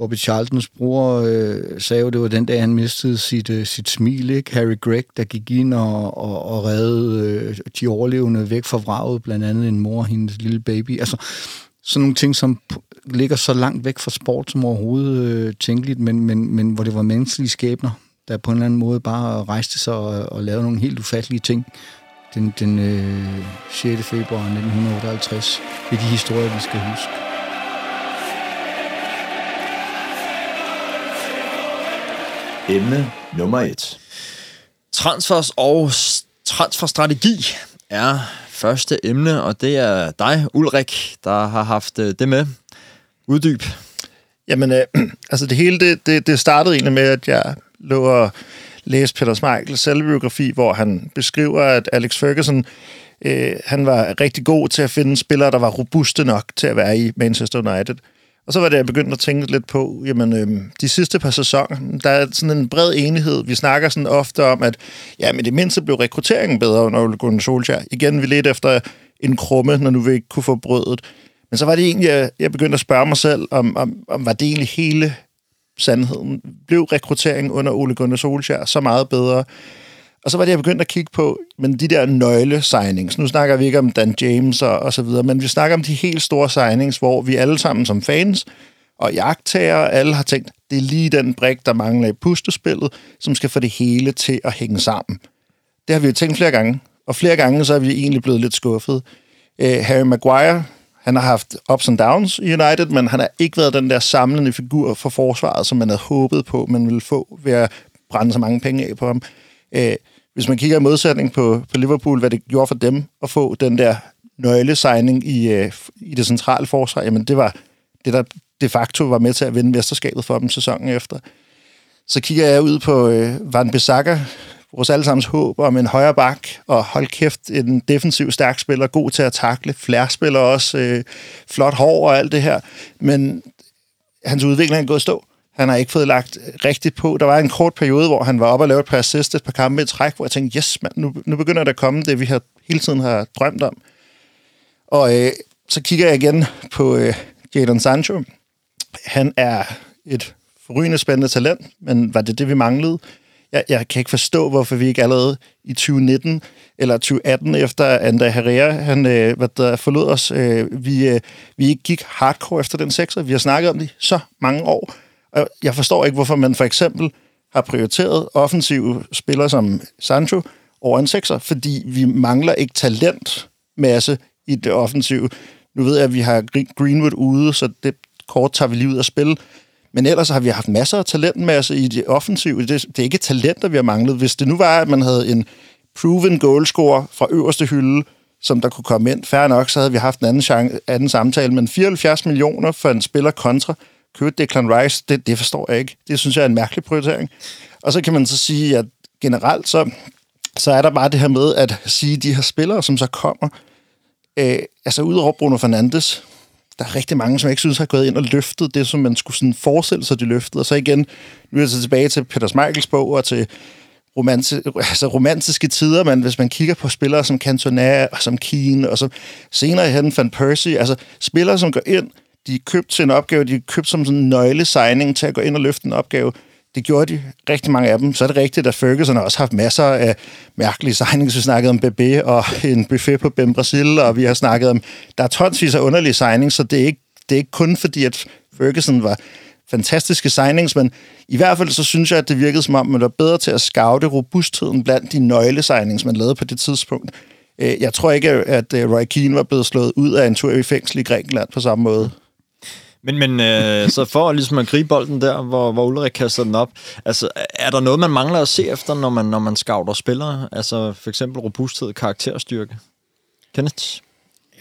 Bobby Charltons bror øh, sagde jo, det var den dag, han mistede sit, øh, sit smil, ikke? Harry Gregg, der gik ind og, og, og reddede øh, de overlevende væk fra vraget, blandt andet en mor og hendes lille baby. Altså, sådan nogle ting, som ligger så langt væk fra sport som overhovedet øh, tænkeligt, men, men, men hvor det var menneskelige skæbner, der på en eller anden måde bare rejste sig og, og lavede nogle helt ufattelige ting den, den øh, 6. februar 1958. Det er de historier, vi skal huske. Emne nummer et. Transfers og transferstrategi er første emne, og det er dig, Ulrik, der har haft øh, det med. Uddyb. Jamen, øh, altså det hele, det, det, det startede egentlig med, at jeg lå og læste Peter Schmeichels selvbiografi, hvor han beskriver, at Alex Ferguson, øh, han var rigtig god til at finde spillere, der var robuste nok til at være i Manchester United. Og så var det, jeg begyndte at tænke lidt på, jamen, øh, de sidste par sæsoner, der er sådan en bred enighed. Vi snakker sådan ofte om, at ja, men det mindste blev rekrutteringen bedre under Ole Gunnar Solskjaer. Igen, vi ledte efter en krumme, når nu vi ikke kunne få brødet. Men så var det egentlig, jeg, jeg begyndte at spørge mig selv, om, om, om var det egentlig hele sandheden? Blev rekrutteringen under Ole Gunnar Solskjaer så meget bedre? Og så var det, jeg begyndte at kigge på, men de der nøgle signings, nu snakker vi ikke om Dan James og, og så videre, men vi snakker om de helt store signings, hvor vi alle sammen som fans og jagttager, alle har tænkt, det er lige den brik, der mangler i pustespillet, som skal få det hele til at hænge sammen. Det har vi jo tænkt flere gange, og flere gange så er vi egentlig blevet lidt skuffet. Uh, Harry Maguire, han har haft ups and downs i United, men han har ikke været den der samlende figur for forsvaret, som man havde håbet på, man ville få ved at brænde så mange penge af på ham. Uh, hvis man kigger i modsætning på, på Liverpool, hvad det gjorde for dem at få den der nøglesigning i, øh, i det centrale forsvar, jamen det var det, der de facto var med til at vinde mesterskabet for dem sæsonen efter. Så kigger jeg ud på øh, Van Bissaka, vores allesammens håb om en højre bak, og hold kæft, en defensiv stærk spiller, god til at takle, flærspiller også, øh, flot hår og alt det her, men hans udvikling er gået stå. Han har ikke fået lagt rigtigt på. Der var en kort periode, hvor han var oppe og lavede et par assist, et par kampe i træk, hvor jeg tænkte, yes, man, nu, nu begynder der at komme det, vi har hele tiden har drømt om. Og øh, så kigger jeg igen på øh, Jadon Sancho. Han er et forrygende spændende talent, men var det det, vi manglede? Jeg, jeg kan ikke forstå, hvorfor vi ikke allerede i 2019 eller 2018, efter André Herrera han, øh, hvad der forlod os, øh, vi, øh, vi ikke gik hardcore efter den sekser. Vi har snakket om det så mange år, jeg forstår ikke, hvorfor man for eksempel har prioriteret offensive spillere som Sancho over en sekser, fordi vi mangler ikke talentmasse i det offensive. Nu ved jeg, at vi har Greenwood ude, så det kort tager vi lige ud af spille. Men ellers har vi haft masser af talentmasse i det offensive. Det, det er ikke talenter, vi har manglet. Hvis det nu var, at man havde en proven goalscorer fra øverste hylde, som der kunne komme ind, færre nok, så havde vi haft en anden, chance, anden samtale. Men 74 millioner for en spiller kontra købe Declan Rice, det, det forstår jeg ikke. Det synes jeg er en mærkelig prioritering. Og så kan man så sige, at generelt så, så er der bare det her med at sige, de her spillere, som så kommer, øh, altså udover Bruno Fernandes, der er rigtig mange, som ikke synes har gået ind og løftet det, som man skulle sådan forestille sig, de løftede. Og så igen, nu er jeg så tilbage til Peter Schmeichels bog og til romantiske, altså romantiske tider, men hvis man kigger på spillere som Cantona og som Keane, og så senere hen Van Persie, altså spillere, som går ind, de er købt til en opgave, de er købt som sådan en nøglesigning til at gå ind og løfte en opgave. Det gjorde de, rigtig mange af dem. Så er det rigtigt, at Ferguson har også haft masser af mærkelige signings. Vi snakkede om Bebe og en buffet på Ben Brasil, og vi har snakket om, der er tonsvis af underlige signings, så det er ikke, det er ikke kun fordi, at Ferguson var fantastiske signings, men i hvert fald så synes jeg, at det virkede som om, man var bedre til at scoute robustheden blandt de nøglesignings, man lavede på det tidspunkt. Øh, jeg tror ikke, at Roy Keane var blevet slået ud af en tur i fængsel i Grækenland på samme måde. Men, men øh, så for ligesom at gribe bolden der, hvor, hvor Ulrik kaster den op, altså er der noget, man mangler at se efter, når man, når man scouter spillere? Altså for eksempel robusthed, karakterstyrke? Kenneth?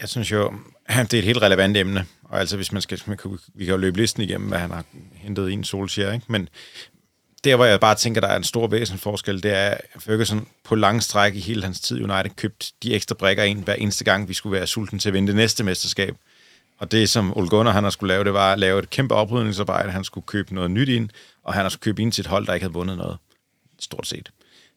Jeg synes jo, det er et helt relevant emne, Og altså, hvis man skal, man kan, vi kan jo løbe listen igennem, hvad han har hentet i en Solskjaer, ikke? Men der, hvor jeg bare tænker, der er en stor væsentlig forskel, det er, at Ferguson på lang stræk i hele hans tid i United købt de ekstra brækker ind hver eneste gang, vi skulle være sulten til at vinde det næste mesterskab. Og det, som Ole Gunnar han har skulle lave, det var at lave et kæmpe oprydningsarbejde. Han skulle købe noget nyt ind, og han har skulle købe ind til et hold, der ikke havde vundet noget. Stort set.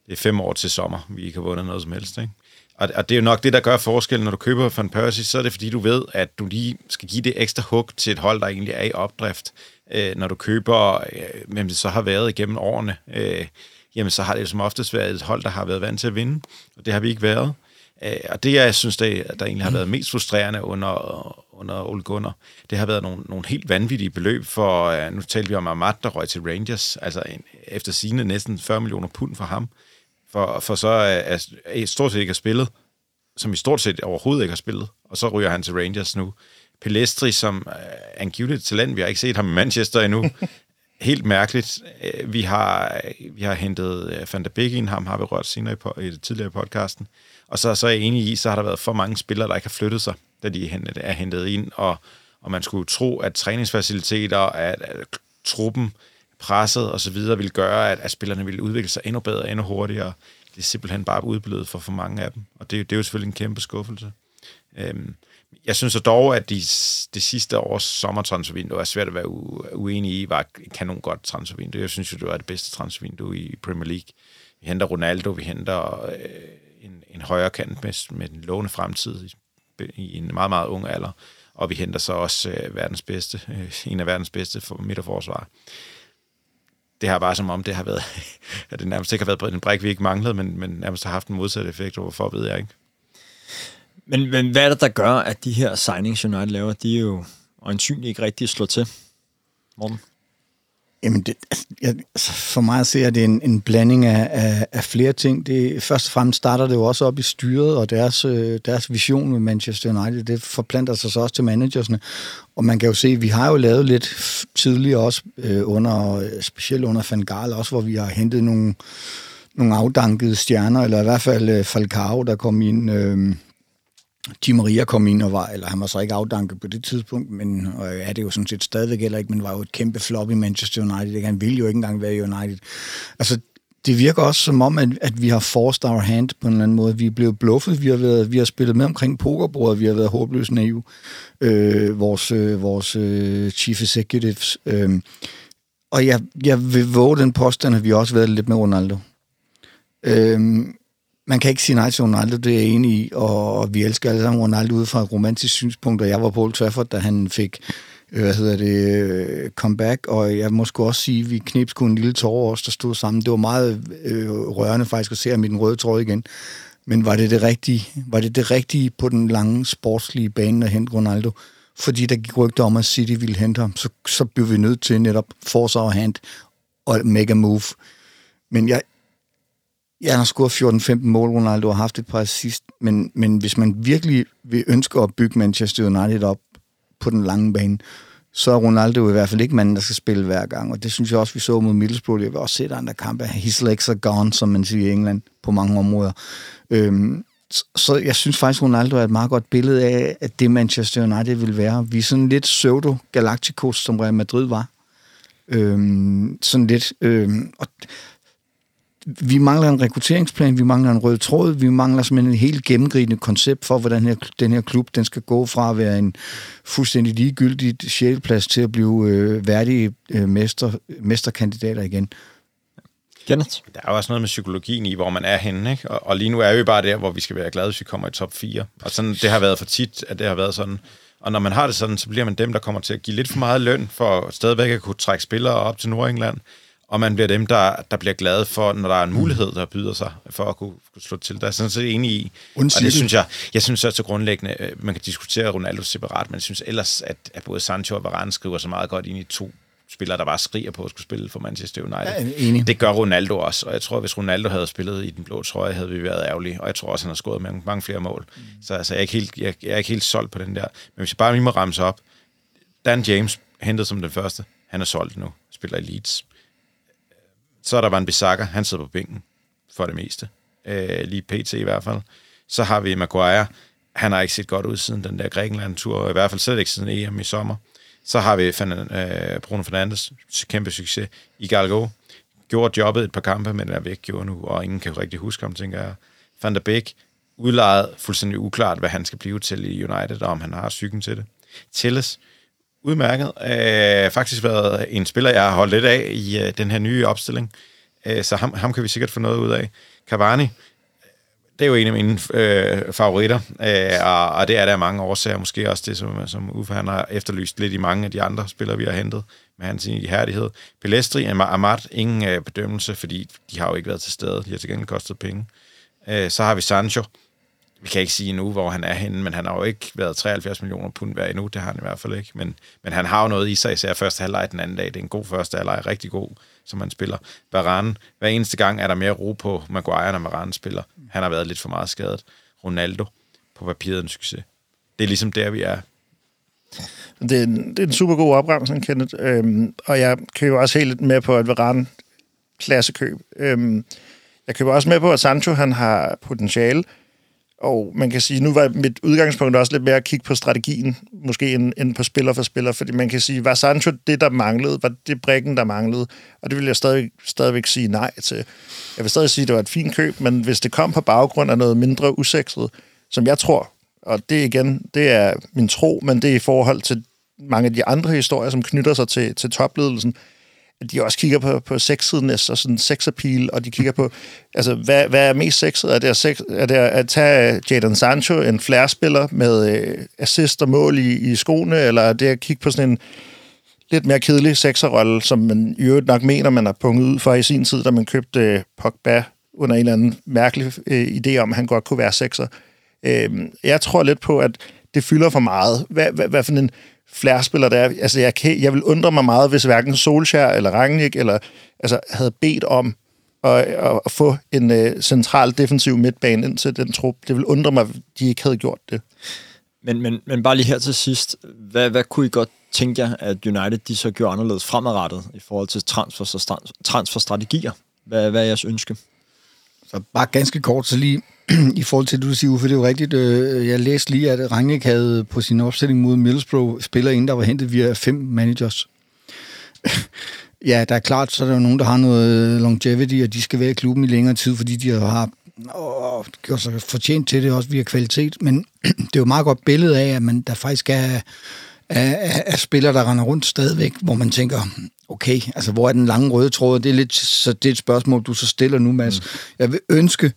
Det er fem år til sommer, vi ikke har vundet noget som helst. Ikke? Og, og det er jo nok det, der gør forskellen, når du køber Van Persie, så er det fordi, du ved, at du lige skal give det ekstra hug til et hold, der egentlig er i opdrift. Øh, når du køber, øh, hvem det så har været igennem årene, øh, jamen så har det som oftest været et hold, der har været vant til at vinde, og det har vi ikke været. Øh, og det, jeg synes, det, der egentlig har været mest frustrerende under, under Ole Gunnar, det har været nogle, nogle helt vanvittige beløb for, øh, nu talte vi om Amat, der røg til Rangers, altså en, efter sine næsten 40 millioner pund for ham, for, for så at, at stort set ikke har spillet, som i stort set overhovedet ikke har spillet, og så ryger han til Rangers nu. Pelestri, som er angiveligt talent, vi har ikke set ham i Manchester endnu, helt mærkeligt. Vi har, vi har hentet Van der Beek ind, ham har vi rørt senere i, på, i tidligere podcasten, og så, så er jeg enig i, så har der været for mange spillere, der ikke har flyttet sig, da de er hentet ind, og, og man skulle tro, at træningsfaciliteter, at, at truppen, presset og så videre, ville gøre, at, at spillerne ville udvikle sig endnu bedre, endnu hurtigere. Det er simpelthen bare udblevet for for mange af dem, og det, det er jo selvfølgelig en kæmpe skuffelse. Øhm, jeg synes dog, at de, det sidste års sommertransfervindue er svært at være uenig i, var et kanon godt transfervindue. Jeg synes jo, det var det bedste transfervindue i Premier League. Vi henter Ronaldo, vi henter øh, en, en højre kant med, med en lovende fremtid Øh, i, en meget, meget ung alder. Og vi henter så også øh, verdens bedste, øh, en af verdens bedste for midterforsvar. Det har bare som om, det har været, at det nærmest ikke har været en bræk, vi ikke manglede, men, men nærmest har haft en modsat effekt, hvorfor ved jeg ikke. Men, men hvad er det, der gør, at de her signings United laver, de er jo øjensynligt ikke rigtig slået til, Morten? Jamen, det, altså, jeg, altså, for mig ser det en, en blanding af, af, af flere ting. Det, først og fremmest starter det jo også op i styret, og deres, øh, deres vision med Manchester United, det forplanter sig så også til managersne. Og man kan jo se, vi har jo lavet lidt tidligere også, øh, under, specielt under Van Gaal også, hvor vi har hentet nogle, nogle afdankede stjerner, eller i hvert fald øh, Falcao, der kom ind... Øh, Tim Maria kom ind og var, eller han var så ikke afdanket på det tidspunkt, men og er det jo sådan set stadigvæk heller ikke, men var jo et kæmpe flop i Manchester United. Han ville jo ikke engang være i United. Altså, det virker også som om, at, at vi har forced our hand på en eller anden måde. Vi er blevet bluffet, vi har, været, vi har spillet med omkring pokerbordet, vi har været håbløst naive. Øh, vores øh, vores øh, chief executives. Øh, og jeg, jeg vil våge den påstand, at vi også har været lidt med Ronaldo. Øh, man kan ikke sige nej til Ronaldo, det er jeg enig i, og vi elsker alle sammen Ronaldo ud fra et romantisk synspunkt, og jeg var på Old Trafford, da han fik øh, hvad hedder det, øh, comeback, og jeg må sgu også sige, at vi knep sgu en lille tårer også, der stod sammen. Det var meget øh, rørende faktisk at se ham i den røde tråd igen. Men var det det rigtige? Var det det rigtige på den lange sportslige bane at hente Ronaldo? Fordi der gik rygter om, at City ville hente ham, så, så blev vi nødt til netop force our hand og make a move. Men jeg, Ja, har scoret 14-15 mål, Ronaldo har haft et par assist, men, men hvis man virkelig vil ønske at bygge Manchester United op på den lange bane, så er Ronaldo i hvert fald ikke manden, der skal spille hver gang. Og det synes jeg også, vi så mod Middlesbrough. Jeg vil også se andre kampe. His legs are gone, som man siger i England, på mange områder. Øhm, så jeg synes faktisk, Ronaldo er et meget godt billede af, at det Manchester United vil være. Vi er sådan lidt pseudo-galacticos, som Real Madrid var. Øhm, sådan lidt... Øhm, og vi mangler en rekrutteringsplan, vi mangler en rød tråd, vi mangler simpelthen et helt gennemgribende koncept for, hvordan her, den her klub den skal gå fra at være en fuldstændig ligegyldig sjælplads til at blive øh, værdige øh, mester, mesterkandidater igen. Kenneth? Der er jo også noget med psykologien i, hvor man er henne, ikke? Og, og lige nu er vi bare der, hvor vi skal være glade, hvis vi kommer i top 4. Og sådan, det har været for tit, at det har været sådan. Og når man har det sådan, så bliver man dem, der kommer til at give lidt for meget løn, for stadigvæk at kunne trække spillere op til Nordengland og man bliver dem, der, der bliver glade for, når der er en mulighed, der byder sig for at kunne, kunne slå til. Der er sådan set enig i. Undskyld. Og det synes jeg, jeg synes også grundlæggende, øh, man kan diskutere Ronaldo separat, men jeg synes ellers, at, at både Sancho og Varane skriver så meget godt ind i to spillere, der bare skriger på at skulle spille for Manchester United. Ja, enig. Det gør Ronaldo også, og jeg tror, at hvis Ronaldo havde spillet i den blå trøje, havde vi været ærgerlige, og jeg tror også, at han har scoret mange, mange flere mål. Mm. Så altså, jeg, er ikke helt, jeg, jeg er ikke helt solgt på den der. Men hvis jeg bare lige må ramse op, Dan James, hentet som den første, han er solgt nu, spiller i Leeds. Så er der Van Bissaka, han sidder på bænken for det meste. Øh, lige PT i hvert fald. Så har vi Maguire. han har ikke set godt ud siden den der Grækenland-tur, og i hvert fald slet ikke siden EM i sommer. Så har vi Fern- øh, Bruno Fernandes, kæmpe succes i Galgo. Gjorde jobbet et par kampe, men er væk gjort nu, og ingen kan jo rigtig huske ham, tænker jeg. Van der Beek, udlejet fuldstændig uklart, hvad han skal blive til i United, og om han har psyken til det. Telles, udmærket. Øh, faktisk været en spiller, jeg har holdt lidt af i øh, den her nye opstilling. Øh, så ham, ham kan vi sikkert få noget ud af. Cavani, øh, det er jo en af mine øh, favoritter, øh, og, og det er der mange årsager. Måske også det, som, som Uffe han har efterlyst lidt i mange af de andre spillere, vi har hentet med hans ihærdighed. Pelestri og Amat, ingen øh, bedømmelse, fordi de har jo ikke været til stede. De har til gengæld kostet penge. Øh, så har vi Sancho. Vi kan ikke sige nu, hvor han er henne, men han har jo ikke været 73 millioner pund værd endnu. Det har han i hvert fald ikke. Men, men han har jo noget i sig, især første halvleg den anden dag. Det er en god første halvleg, rigtig god som han spiller. Varane, hver eneste gang er der mere ro på Maguire, når Varane spiller. Han har været lidt for meget skadet. Ronaldo, på papiret en succes. Det er ligesom der, vi er. Det er en, det er en super god opremsning, Kenneth. Øhm, og jeg køber også helt med på, at Varane klassekøb. Øhm, jeg køber også med på, at Sancho han har potentiale. Og man kan sige, nu var mit udgangspunkt også lidt mere at kigge på strategien, måske end, end på spiller for spiller, fordi man kan sige, var Sancho det, der manglede? Var det brækken, der manglede? Og det vil jeg stadig, stadigvæk sige nej til. Jeg vil stadig sige, at det var et fint køb, men hvis det kom på baggrund af noget mindre usekset, som jeg tror, og det igen, det er min tro, men det er i forhold til mange af de andre historier, som knytter sig til, til topledelsen, de også kigger på, på sexedness og sådan sex appeal, og de kigger på, altså, hvad, hvad er mest sexet? Er det at, sex, er det at tage Jadon Sancho, en flærspiller, med øh, assist og mål i, i skoene, eller er det at kigge på sådan en lidt mere kedelig sexerrolle, som man i øvrigt nok mener, man har punget ud for i sin tid, da man købte øh, Pogba under en eller anden mærkelig øh, idé om, at han godt kunne være sexer. Øh, jeg tror lidt på, at det fylder for meget. Hvad, hvad, hvad for en flærspiller der er. Altså, jeg, kan, jeg vil undre mig meget, hvis hverken Solskjaer eller Rangnick eller, altså, havde bedt om at, at, at få en uh, central defensiv midtbane ind til den trup. Det vil undre mig, at de ikke havde gjort det. Men, men, men bare lige her til sidst. Hvad, hvad kunne I godt tænke jer, at United de så gjorde anderledes fremadrettet i forhold til transfer, transferstrategier? Hvad, hvad er jeres ønske? Så bare ganske kort, så lige i forhold til det, du siger, Uffe, det er jo rigtigt. Øh, jeg læste lige, at Rangnick havde på sin opstilling mod Middlesbrough spiller ind, der var hentet via fem managers. ja, der er klart, så er der jo nogen, der har noget longevity, og de skal være i klubben i længere tid, fordi de har og gjort sig fortjent til det også via kvalitet. Men det er jo et meget godt billede af, at man der faktisk er, er, er spillere, der render rundt stadigvæk, hvor man tænker, okay, altså hvor er den lange røde tråd? Det er lidt så det er et spørgsmål, du så stiller nu, Mads. Mm. Jeg vil ønske,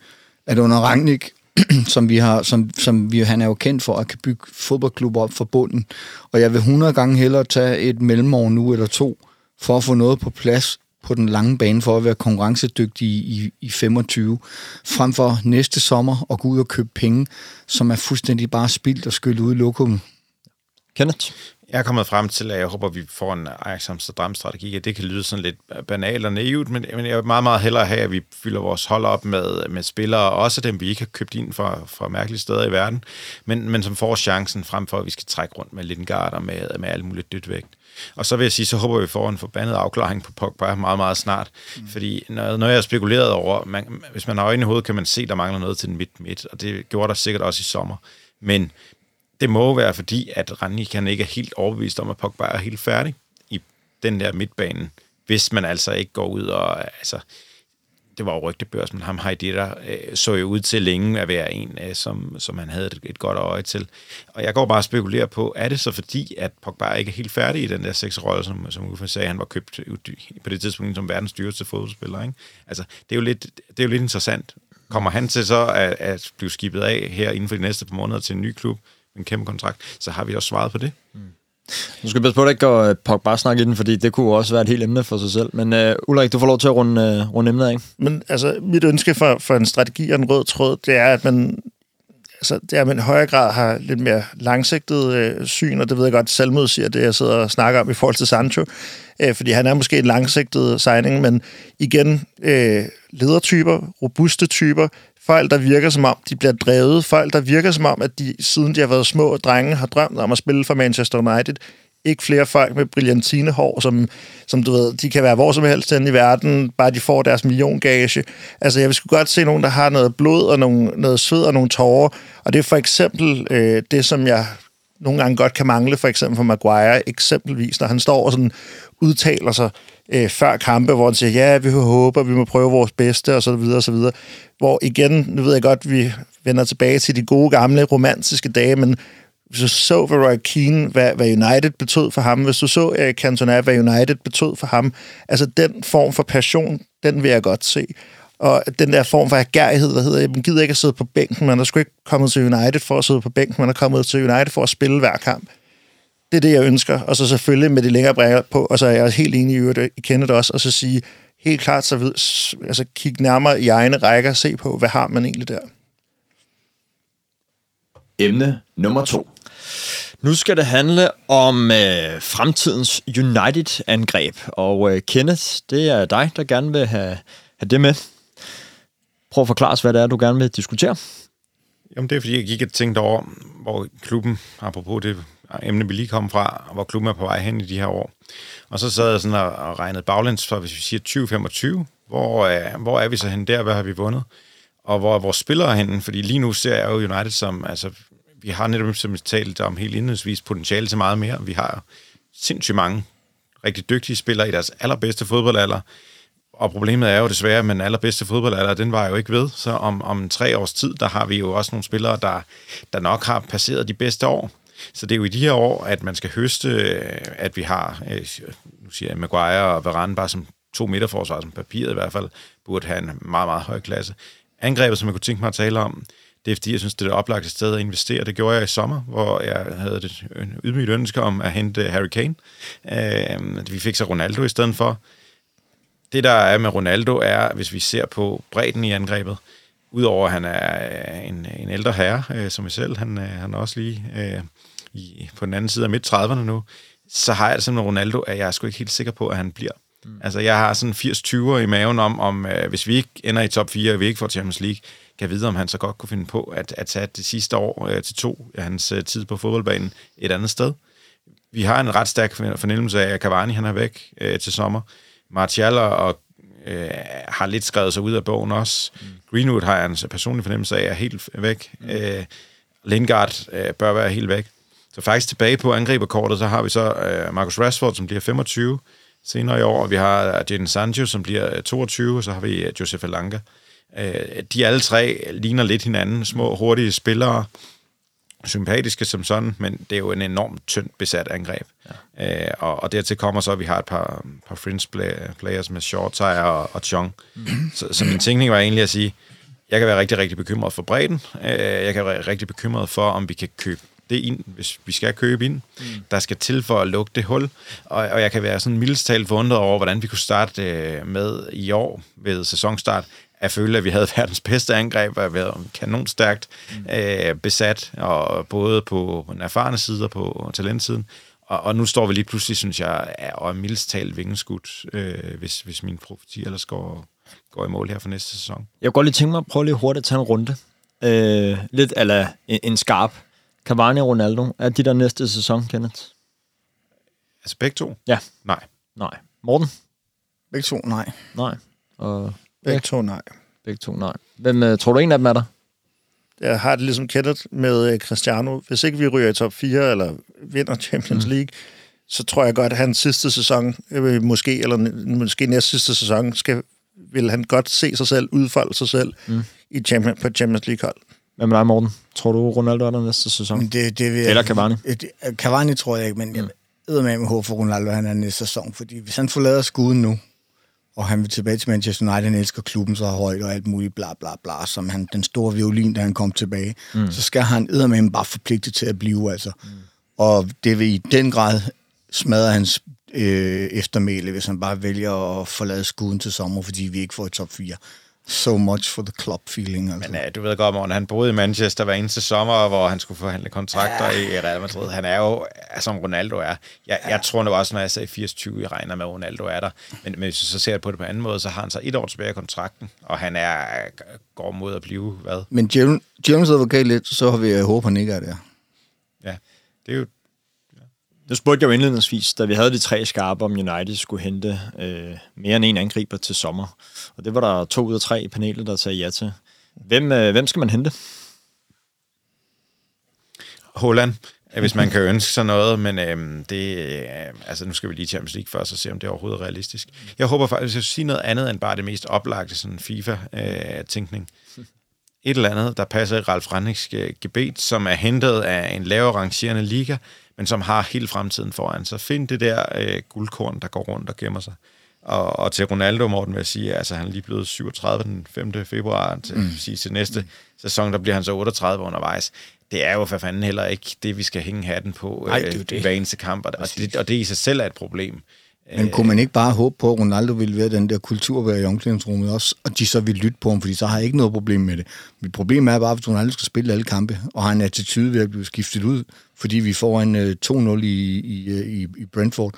at under Rangnick, som vi har, som, som vi, han er jo kendt for, at kan bygge fodboldklubber op for bunden. Og jeg vil 100 gange hellere tage et mellemår nu eller to, for at få noget på plads på den lange bane, for at være konkurrencedygtig i, i 25, frem for næste sommer at gå ud og købe penge, som er fuldstændig bare spildt og skyllet ud i lokummet. Kenneth? Jeg er kommet frem til, at jeg håber, at vi får en Ajax Amsterdam-strategi, det kan lyde sådan lidt banalt og naivt, men, men jeg vil meget, meget hellere have, at vi fylder vores hold op med, med spillere, også dem, vi ikke har købt ind fra, fra mærkelige steder i verden, men, men som får chancen frem for, at vi skal trække rundt med Lindgaard og med, med alt muligt dødt vægt. Og så vil jeg sige, så håber vi får en forbandet afklaring på Pogba meget, meget snart. Mm. Fordi når, når jeg har spekuleret over, man, hvis man har øjne i hovedet, kan man se, der mangler noget til den midt-midt, og det gjorde der sikkert også i sommer. Men det må være fordi, at Rani kan ikke er helt overbevist om, at Pogba er helt færdig i den der midtbane, hvis man altså ikke går ud og... Altså, det var jo rygtebørs, men ham der øh, så jo ud til længe at være en, øh, som, som han havde et, et godt øje til. Og jeg går bare og spekulerer på, er det så fordi, at Pogba ikke er helt færdig i den der seksrolle, som, som Uffe sagde, han var købt på det tidspunkt som verdens dyreste fodboldspiller, ikke? Altså, det er, jo lidt, det er jo lidt interessant. Kommer han til så at, at blive skibet af her inden for de næste par måneder til en ny klub, en kæmpe kontrakt, så har vi også svaret på det. Mm. Nu skal vi passe på, at det ikke går uh, Pogba snak i den, fordi det kunne også være et helt emne for sig selv. Men uh, Ulrik, du får lov til at runde, uh, runde emnet af. Men altså, mit ønske for, for en strategi og en rød tråd, det er, at man altså, det er, at man i højere grad har lidt mere langsigtet øh, syn, og det ved jeg godt, Salmod siger det, jeg sidder og snakker om i forhold til Sancho, øh, fordi han er måske en langsigtet signing, men igen, øh, ledertyper, robuste typer, folk, der virker som om, de bliver drevet, folk, der virker som om, at de, siden de har været små drenge, har drømt om at spille for Manchester United, Ikke flere folk med brillantinehår, som, som du ved, de kan være hvor som helst i verden, bare de får deres milliongage. Altså, jeg vil sgu godt se nogen, der har noget blod og nogle, noget sved og nogle tårer, og det er for eksempel øh, det, som jeg nogle gange godt kan mangle, for eksempel for Maguire, eksempelvis, når han står og sådan udtaler sig øh, før kampe, hvor han siger, ja, vi håber, vi må prøve vores bedste, og så videre, og så videre. Hvor igen, nu ved jeg godt, vi vender tilbage til de gode, gamle, romantiske dage, men hvis du så ved Roy Keane, hvad, hvad United betød for ham, hvis du så Eric Cantona, hvad United betød for ham, altså den form for passion, den vil jeg godt se. Og den der form for agerighed, hvad hedder man gider ikke at sidde på bænken, man er sgu ikke kommet til United for at sidde på bænken, man er kommet til United for at spille hver kamp. Det er det, jeg ønsker. Og så selvfølgelig med de længere brækker på, og så er jeg helt enig i, at I kender det også, og så sige helt klart, så ved, altså kig nærmere i egne rækker, se på, hvad har man egentlig der. Emne nummer to. Nu skal det handle om øh, fremtidens United-angreb, og øh, Kenneth, det er dig, der gerne vil have, have det med. Prøv at forklare os, hvad det er, du gerne vil diskutere. Jamen, det er, fordi jeg gik og tænkte over, hvor klubben, apropos det emne, vi lige kom fra, hvor klubben er på vej hen i de her år. Og så sad jeg sådan og, regnede baglæns for, hvis vi siger 2025, hvor, øh, hvor er vi så hen der, hvad har vi vundet? Og hvor er vores spillere henne? Fordi lige nu ser jeg jo United som, altså, vi har netop som vi talte om helt indledningsvis potentiale til meget mere. Vi har sindssygt mange rigtig dygtige spillere i deres allerbedste fodboldalder, og problemet er jo desværre, at den allerbedste fodboldalder, den var jo ikke ved. Så om, om tre års tid, der har vi jo også nogle spillere, der, der nok har passeret de bedste år. Så det er jo i de her år, at man skal høste, øh, at vi har, øh, nu siger jeg Maguire og Varane bare som to midterforsvar, som papiret i hvert fald, burde have en meget, meget høj klasse. Angrebet, som jeg kunne tænke mig at tale om, det er fordi, jeg synes, det er det oplagte sted at investere. Det gjorde jeg i sommer, hvor jeg havde et ydmygt ønske om at hente Harry Kane. Øh, vi fik så Ronaldo i stedet for det, der er med Ronaldo, er, hvis vi ser på bredden i angrebet, udover at han er en, en ældre herre, øh, som jeg selv, han, øh, han er også lige øh, i, på den anden side af midt-30'erne nu, så har jeg det med Ronaldo, at jeg er sgu ikke helt sikker på, at han bliver. Mm. Altså, jeg har sådan 80-20'er i maven om, om øh, hvis vi ikke ender i top 4, og vi ikke får Champions League, kan vide, om han så godt kunne finde på at, at tage det sidste år øh, til to af hans øh, tid på fodboldbanen et andet sted. Vi har en ret stærk fornemmelse af, at Cavani han er væk øh, til sommer. Martial og øh, har lidt skrevet sig ud af bogen også. Mm. Greenwood har jeg en personlig fornemmelse af, er helt væk. Mm. Øh, Lingard øh, bør være helt væk. Så faktisk tilbage på angriberkortet, så har vi så øh, Marcus Rashford, som bliver 25 senere i år, og vi har Jadon Sancho, som bliver 22, og så har vi øh, Josef Alanga. Øh, de alle tre ligner lidt hinanden, små, hurtige spillere, sympatiske som sådan, men det er jo en enormt tyndt besat angreb. Ja. Øh, og, og dertil kommer så, at vi har et par, par fringe play, players med Shortire og, og Chong. Så, så min tænkning var egentlig at sige, jeg kan være rigtig, rigtig bekymret for bredden. Øh, jeg kan være rigtig bekymret for, om vi kan købe det ind, hvis vi skal købe ind, mm. der skal til for at lukke det hul. Og, og jeg kan være sådan mildest talt forundret over, hvordan vi kunne starte øh, med i år ved sæsonstart, at føle, at vi havde verdens bedste angreb, og været kanonstærkt mm. øh, besat, og både på den erfarne side og på talentsiden. Og, og nu står vi lige pludselig, synes jeg, og er mildest talt vingeskudt, øh, hvis, hvis min profeti ellers går, går i mål her for næste sæson. Jeg kunne godt lige tænke mig at prøve lige hurtigt at tage en runde. Øh, lidt eller en, en skarp. Cavani og Ronaldo, er de der næste sæson, Kenneth? Altså begge to? Ja. Nej. Nej. Morten? Begge to, nej. Nej. Og Begge to, nej. Begge to, nej. Hvem uh, tror du en af dem er der? Jeg har det ligesom Kenneth med uh, Cristiano. Hvis ikke vi ryger i top 4 eller vinder Champions mm. League, så tror jeg godt, at hans sidste sæson, øh, måske, eller måske næste sidste sæson, skal, vil han godt se sig selv, udfolde sig selv mm. i champion, på Champions League-hold. Hvad med dig, Morten? Tror du, Ronaldo er der næste sæson? Det, det vil Eller Cavani? Cavani tror jeg ikke, men mm. jeg ved med med håb for Ronaldo, han er næste sæson. Fordi hvis han forlader skuden nu, og han vil tilbage til Manchester United, han elsker klubben så højt og alt muligt, bla bla bla, som han, den store violin, da han kom tilbage, mm. så skal han med bare forpligtet til at blive, altså. Mm. Og det vil i den grad smadre hans øh, eftermæle, hvis han bare vælger at forlade skuden til sommer, fordi vi ikke får et top 4 so much for the club feeling. Altså. Men uh, du ved godt, Morten, han boede i Manchester hver eneste sommer, hvor han skulle forhandle kontrakter ja. i Real Madrid. Han er jo, som Ronaldo er. Jeg, ja. jeg tror nu også, når jeg sagde 80-20, jeg regner med, at Ronaldo er der. Men, men hvis du så ser på det på anden måde, så har han så et år tilbage af kontrakten, og han er går mod at blive, hvad? Men James advokat lidt, så har vi håbet, han ikke er der. Ja, det er jo nu spurgte jeg jo indledningsvis, da vi havde de tre skarpe, om United skulle hente øh, mere end en angriber til sommer. Og det var der to ud af tre i panelet, der sagde ja til. Hvem, øh, hvem skal man hente? Holland, hvis man kan ønske sig noget, men øh, det, øh, altså nu skal vi lige Champions League først og se, om det er overhovedet realistisk. Jeg håber faktisk, at jeg skal sige noget andet end bare det mest oplagte sådan FIFA-tænkning. Øh, Et eller andet, der passer i Ralf Rangnicks øh, gebet, som er hentet af en lavere rangerende liga, men som har hele fremtiden foran sig. Find det der øh, guldkorn, der går rundt og gemmer sig. Og, og til Ronaldo, Morten, vil jeg sige, altså han er lige blevet 37 den 5. februar, til, mm. sige, til næste mm. sæson, der bliver han så 38 undervejs. Det er jo for fanden heller ikke det, vi skal hænge hatten på Nej, det øh, det. hver eneste kamp, og, og, det, og det i sig selv er et problem. Men kunne man ikke bare håbe på, at Ronaldo ville være den der kultur i omklædningsrummet også, og de så ville lytte på ham, fordi så har jeg ikke noget problem med det. Mit problem er bare, hvis Ronaldo skal spille alle kampe, og har en attitude ved at blive skiftet ud, fordi vi får en øh, 2-0 i, i, øh, i, i Brentford.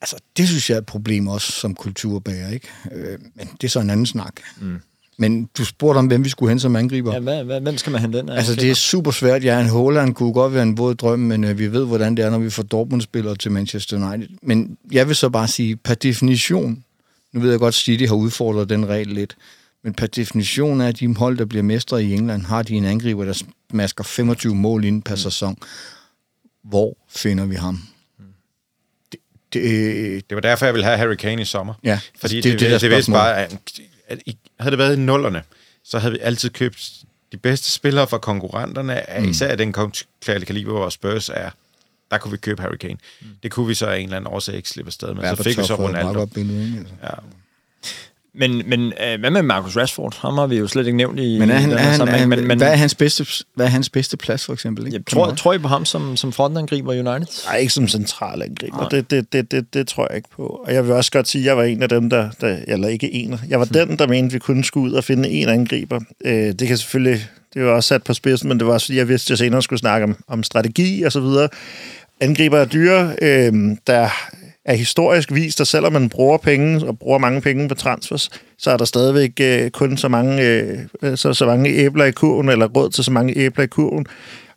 Altså, det synes jeg er et problem også som kulturbærer, ikke? Øh, men det er så en anden snak. Mm. Men du spurgte om, hvem vi skulle hen som angriber. Ja, hvad, hvad, hvem skal man hente den af? Altså, det er super svært. Ja, en Holland kunne godt være en våd drøm, men øh, vi ved, hvordan det er, når vi får Dortmund-spillere til Manchester United. Men jeg vil så bare sige, per definition, nu ved jeg godt, at City har udfordret den regel lidt, men per definition er, at de hold, der bliver mestre i England, har de en angriber, der masker 25 mål inden per sæson. Hvor finder vi ham? Det, det, Det var derfor, jeg ville have Harry Kane i sommer. Ja, Fordi altså, det, det er det, det det, der det bare, at, i- havde det været i nullerne, så havde vi altid købt de bedste spillere fra konkurrenterne, mm. især af den konkurrerende kaliber, hvor Spurs er. Der kunne vi købe Harry Kane. Mm. Det kunne vi så af en eller anden årsag ikke slippe afsted med. Så fik vi så Ronaldo. Altså. Ja. Men, men øh, hvad med Marcus Rashford? Ham har vi jo slet ikke nævnt i Men, er han, den er her sammenhæng, er, men, men, hvad, er hans bedste, hvad er hans bedste plads, for eksempel? Ikke? jeg tror, tror I på ham som, som frontangriber i United? Nej, ikke som central angriber. Det, det, det, det, det tror jeg ikke på. Og jeg vil også godt sige, at jeg var en af dem, der... der eller ikke en. Jeg var den, der mente, at vi kunne skulle ud og finde en angriber. Øh, det kan selvfølgelig... Det var også sat på spidsen, men det var også, fordi jeg vidste, at jeg senere skulle snakke om, om strategi og så videre. Angriber er dyre. Øh, der er historisk vist, at selvom man bruger penge og bruger mange penge på transfers, så er der stadigvæk øh, kun så mange, øh, så, så mange æbler i kurven, eller råd til så mange æbler i kurven.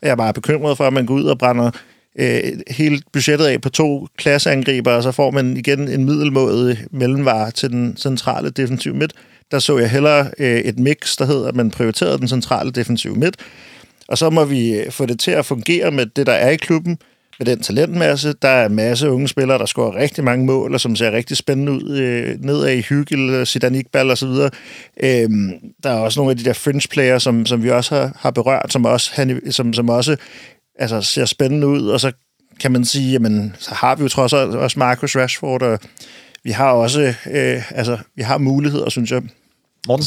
Jeg er bare bekymret for, at man går ud og brænder øh, hele budgettet af på to klasseangriber, og så får man igen en middelmåde mellemvare til den centrale defensive midt. Der så jeg hellere øh, et mix, der hedder, at man prioriterede den centrale defensive midt, og så må vi øh, få det til at fungere med det, der er i klubben, med den talentmasse. Der er en masse unge spillere, der scorer rigtig mange mål, og som ser rigtig spændende ud øh, nedad i Hyggel, Zidane Iqbal og så videre. Øhm, der er også nogle af de der fringe player, som, som vi også har, har berørt, som også, han- som, som også altså, ser spændende ud, og så kan man sige, jamen, så har vi jo trods alt også Marcus Rashford, og vi har også, øh, altså, vi har muligheder, synes jeg. Morten?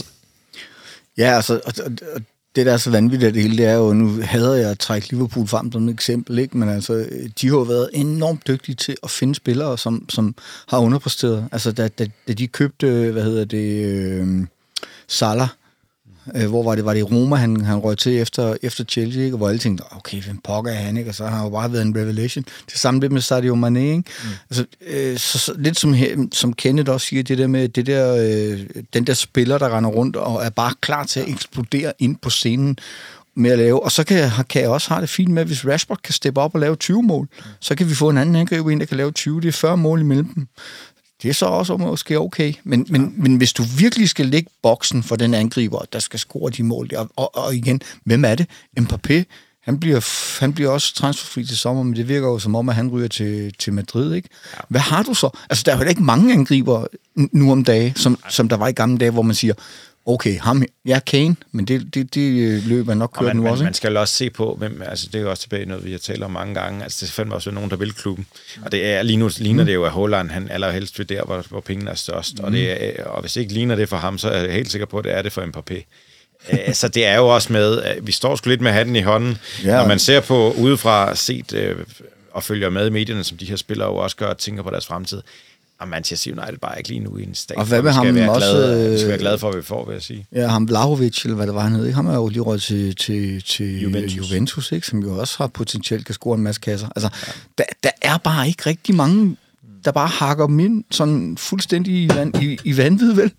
Ja, altså, og, og, og det, der er så vanvittigt af det hele, det er jo, nu hader jeg at trække Liverpool frem som et eksempel, ikke? men altså, de har jo været enormt dygtige til at finde spillere, som, som har underpræsteret. Altså, da, da, da de købte, hvad hedder det, øh, Salah, øh, hvor var det, var det i Roma, han, han røg til efter, efter Chelsea, ikke? Og hvor alle tænkte, okay, hvem pokker er han, ikke? Og så har han jo bare været en revelation. Det samme lidt med Sadio Mane, ikke? Mm. Altså, øh, så, så, lidt som, som Kenneth også siger, det der med det der, øh, den der spiller, der render rundt og er bare klar til at eksplodere ind på scenen med at lave. Og så kan jeg, kan jeg også have det fint med, hvis Rashford kan steppe op og lave 20 mål, så kan vi få en anden angriber ind, der kan lave 20. Det er 40 mål imellem dem. Det er så også måske okay. Men, men, men hvis du virkelig skal lægge boksen for den angriber, der skal score de mål, og, og, og igen, hvem er det? Mbappé, han bliver, han bliver også transferfri til sommer, men det virker jo som om, at han ryger til, til Madrid, ikke? Ja. Hvad har du så? Altså, der er jo ikke mange angriber nu om dagen, som, som der var i gamle dage, hvor man siger, okay, ham, ja, Kane, men det, det, det løber nok Og kørt man, nu man, også, man ikke? skal også se på, hvem, altså det er jo også tilbage noget, vi har talt om mange gange. Altså det er fandme også nogen, der vil klubben. Og det er, lige nu ligner det jo, at Holland han allerhelst vil der, hvor, hvor pengene er størst. Mm. Og, det er, og hvis ikke ligner det for ham, så er jeg helt sikker på, at det er det for Mbappé. Øh, så det er jo også med, at vi står sgu lidt med hatten i hånden. Ja. Når man ser på udefra set øh, og følger med i medierne, som de her spillere jo også gør, og tænker på deres fremtid. Og Manchester United bare ikke lige nu i en stat. Og hvad med ham være også, Glade, vi skal være øh, glade for, hvad vi får, vil jeg sige. Ja, ham Vlahovic, eller hvad det var, han hed, ikke? Ham er jo lige røget til, til, til Juventus. Juventus. Juventus, ikke? som jo også har potentielt kan score en masse kasser. Altså, ja. der, der er bare ikke rigtig mange, der bare hakker dem ind sådan fuldstændig i, vand, i, i vanvid, vel?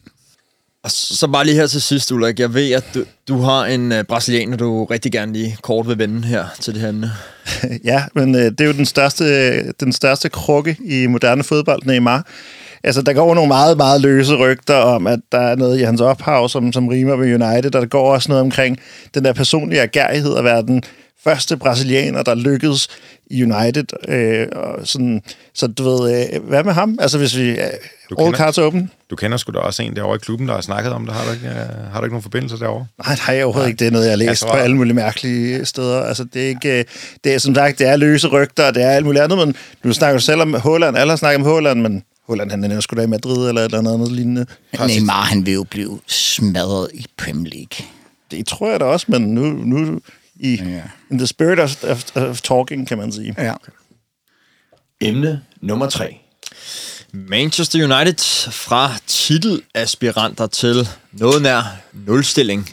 Og så bare lige her til sidst, Ulrik. Jeg ved, at du, du har en øh, brasilianer, du rigtig gerne lige kort vil vende her til det her emne. ja, men øh, det er jo den største, den største krukke i moderne fodbold, Neymar. Altså, der går nogle meget, meget løse rygter om, at der er noget i hans ophav, som, som rimer med United, og der går også noget omkring den der personlige agerighed at være den første brasilianer, der lykkedes i United. Øh, og sådan, så du ved, øh, hvad med ham? Altså, hvis vi... Øh, all cards open. Du kender sgu da også en derovre i klubben, der har snakket om det. Har du ikke, øh, har du ikke nogen forbindelse derovre? Nej, har jeg overhovedet ikke. Det er noget, jeg har læst tror, på alle mulige mærkelige steder. Altså, det er ikke... øh, Det er som sagt, det er løse rygter, og det er alt muligt andet, men du snakker selv om Håland. Alle har snakket om Håland, men Håland, han er jo sgu da i Madrid eller et eller andet lignende. Neymar, han vil jo blive smadret i Premier League. Det tror jeg da også, men nu, nu i Ja. in the spirit of, of, of talking, kan man sige. Ja. Emne nummer 3. Manchester United fra titelaspiranter til noget nær nulstilling.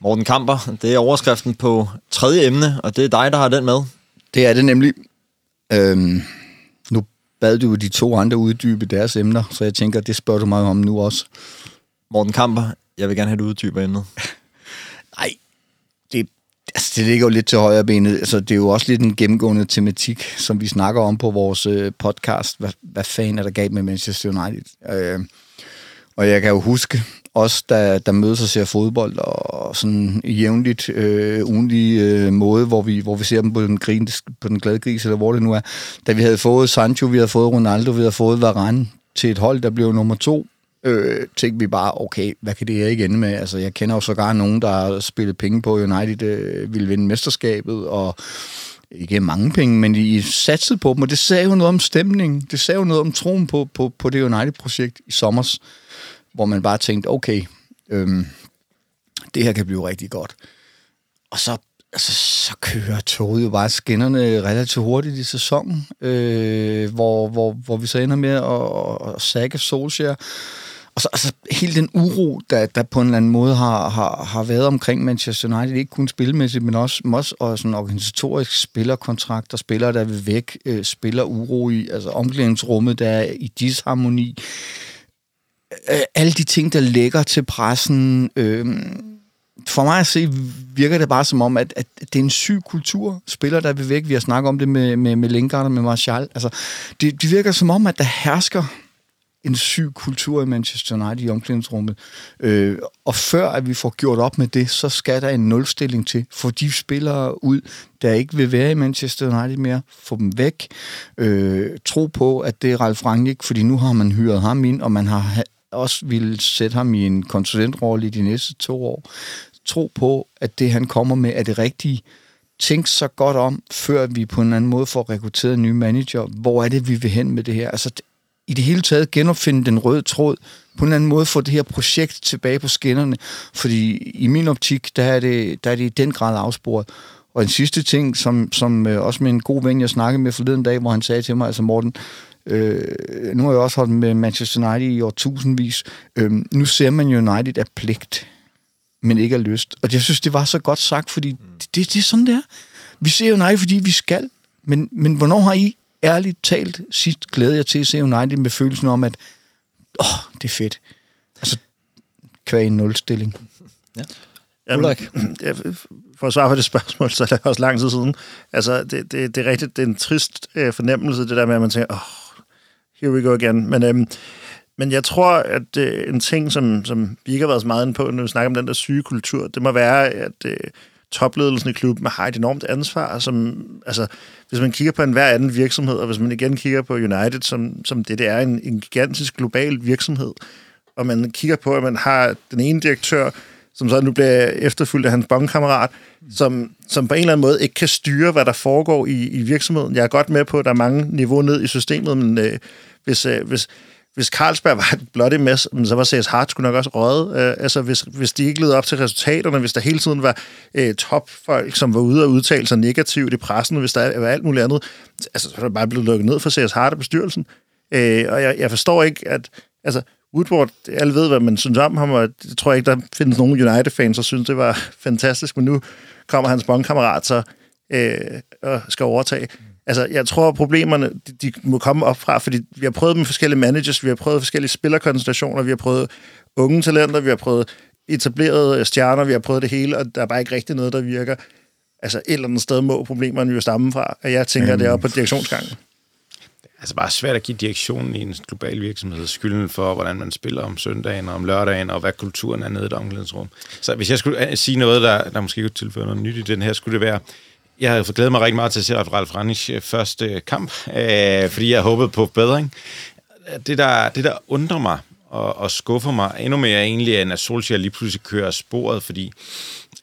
Morten Kamper, det er overskriften på tredje emne, og det er dig, der har den med. Det er det nemlig. Øhm, nu bad du de to andre uddybe deres emner, så jeg tænker, det spørger du mig om nu også. Morten Kamper, jeg vil gerne have, at du uddyber emnet. Nej, altså, det ligger jo lidt til højre benet. Altså, det er jo også lidt en gennemgående tematik, som vi snakker om på vores øh, podcast. Hvad, hvad fanden er der galt med Manchester United? Øh, og jeg kan jo huske, os der, der mødes og ser fodbold, og sådan jævnligt, øh, ugenlig øh, måde, hvor vi, hvor vi ser dem på den, grin, på den glade gris, eller hvor det nu er. Da vi havde fået Sancho, vi havde fået Ronaldo, vi havde fået Varane til et hold, der blev nummer to, øh, tænkte vi bare, okay, hvad kan det her ikke ende med? Altså, jeg kender jo sågar nogen, der har spillet penge på, United øh, ville vinde mesterskabet, og ikke mange penge, men I satsede på dem, og det sagde jo noget om stemningen. Det sagde jo noget om troen på, på, på det United-projekt i sommers, hvor man bare tænkte, okay, øhm, det her kan blive rigtig godt. Og så, altså, så kører toget jo bare skinnerne relativt hurtigt i sæsonen, øh, hvor, hvor, hvor vi så ender med at, at sække Solskjaer. Og så altså, hele den uro, der, der på en eller anden måde har, har, har været omkring Manchester United, ikke kun spilmæssigt, men også, men også og sådan organisatorisk spillerkontrakter, spillere, der vil væk, øh, spiller uro i, altså omklædningsrummet, der er i disharmoni. Øh, alle de ting, der lægger til pressen, øh, for mig at se, virker det bare som om, at, at det er en syg kultur. Spillere, der vil væk. Vi har snakket om det med, med, med Lingard og med Martial. Altså, det, det virker som om, at der hersker en syg kultur i Manchester United i omklædningsrummet. Øh, og før at vi får gjort op med det, så skal der en nulstilling til. Få de spillere ud, der ikke vil være i Manchester United mere. Få dem væk. Øh, tro på, at det er Ralf Rangnick, fordi nu har man hyret ham ind, og man har også ville sætte ham i en konsulentrolle i de næste to år. Tro på, at det han kommer med er det rigtige. Tænk så godt om, før vi på en eller anden måde får rekrutteret en ny manager. Hvor er det, vi vil hen med det her? Altså, i det hele taget genopfinde den røde tråd, på en eller anden måde få det her projekt tilbage på skinnerne, fordi i min optik, der er det, der er det i den grad afsporet. Og en sidste ting, som, som øh, også med en god ven, jeg snakkede med forleden dag, hvor han sagde til mig, altså Morten, øh, nu har jeg også holdt med Manchester United i år tusindvis, øh, nu ser man United af pligt, men ikke af lyst. Og jeg synes, det var så godt sagt, fordi det, det, det er sådan, det er. Vi ser United, fordi vi skal, men, men hvornår har I ærligt talt sidst glæde jer til at se United med følelsen om, at åh, det er fedt. Altså, kvæg en nulstilling. Jamen, Ulrik? ja, for at svare på det spørgsmål, så er det også lang tid siden. Altså, det, det, det er rigtigt, det er en trist øh, fornemmelse, det der med, at man tænker, oh, here we go again. Men, øhm, men jeg tror, at øh, en ting, som, som vi ikke har været så meget inde på, når vi snakker om den der syge kultur, det må være, at øh, topledelsen i klubben har et enormt ansvar. Som, altså, hvis man kigger på en hver anden virksomhed, og hvis man igen kigger på United, som, som det, det er en, en gigantisk global virksomhed, og man kigger på, at man har den ene direktør, som så nu bliver efterfulgt af hans bankkammerat, som, som på en eller anden måde ikke kan styre, hvad der foregår i, i virksomheden. Jeg er godt med på, at der er mange niveauer ned i systemet, men øh, hvis, øh, hvis, hvis Carlsberg var et bloody mess, så var CS Hart skulle nok også røget. Øh, altså, hvis, hvis de ikke levede op til resultaterne, hvis der hele tiden var øh, topfolk, som var ude og udtale sig negativt i pressen, hvis der var alt muligt andet, altså, så er der bare blevet lukket ned for CS Hart og bestyrelsen. Øh, og jeg, jeg forstår ikke, at... Altså, Woodward, alle ved, hvad man synes om ham, og jeg tror ikke, der findes nogen United-fans, der synes, det var fantastisk, men nu kommer hans bondkammerat så øh, og skal overtage. Altså, jeg tror, problemerne de, de må komme op fra, fordi vi har prøvet med forskellige managers, vi har prøvet forskellige spillerkonstellationer, vi har prøvet unge talenter, vi har prøvet etablerede stjerner, vi har prøvet det hele, og der er bare ikke rigtig noget, der virker. Altså, et eller andet sted må problemerne jo stamme fra, og jeg tænker, det er oppe på direktionsgangen. altså bare svært at give direktionen i en global virksomhed skylden for, hvordan man spiller om søndagen og om lørdagen, og hvad kulturen er nede i et omklædningsrum. Så hvis jeg skulle øh, sige noget, der, der måske kunne tilføre noget nyt i den her, skulle det være, jeg havde glædet mig rigtig meget til at se Ralf Ranisch øh, første kamp, øh, fordi jeg håbede på bedring. Det der, det, der undrer mig og, og skuffer mig endnu mere egentlig, end at Solskjaer lige pludselig kører sporet, fordi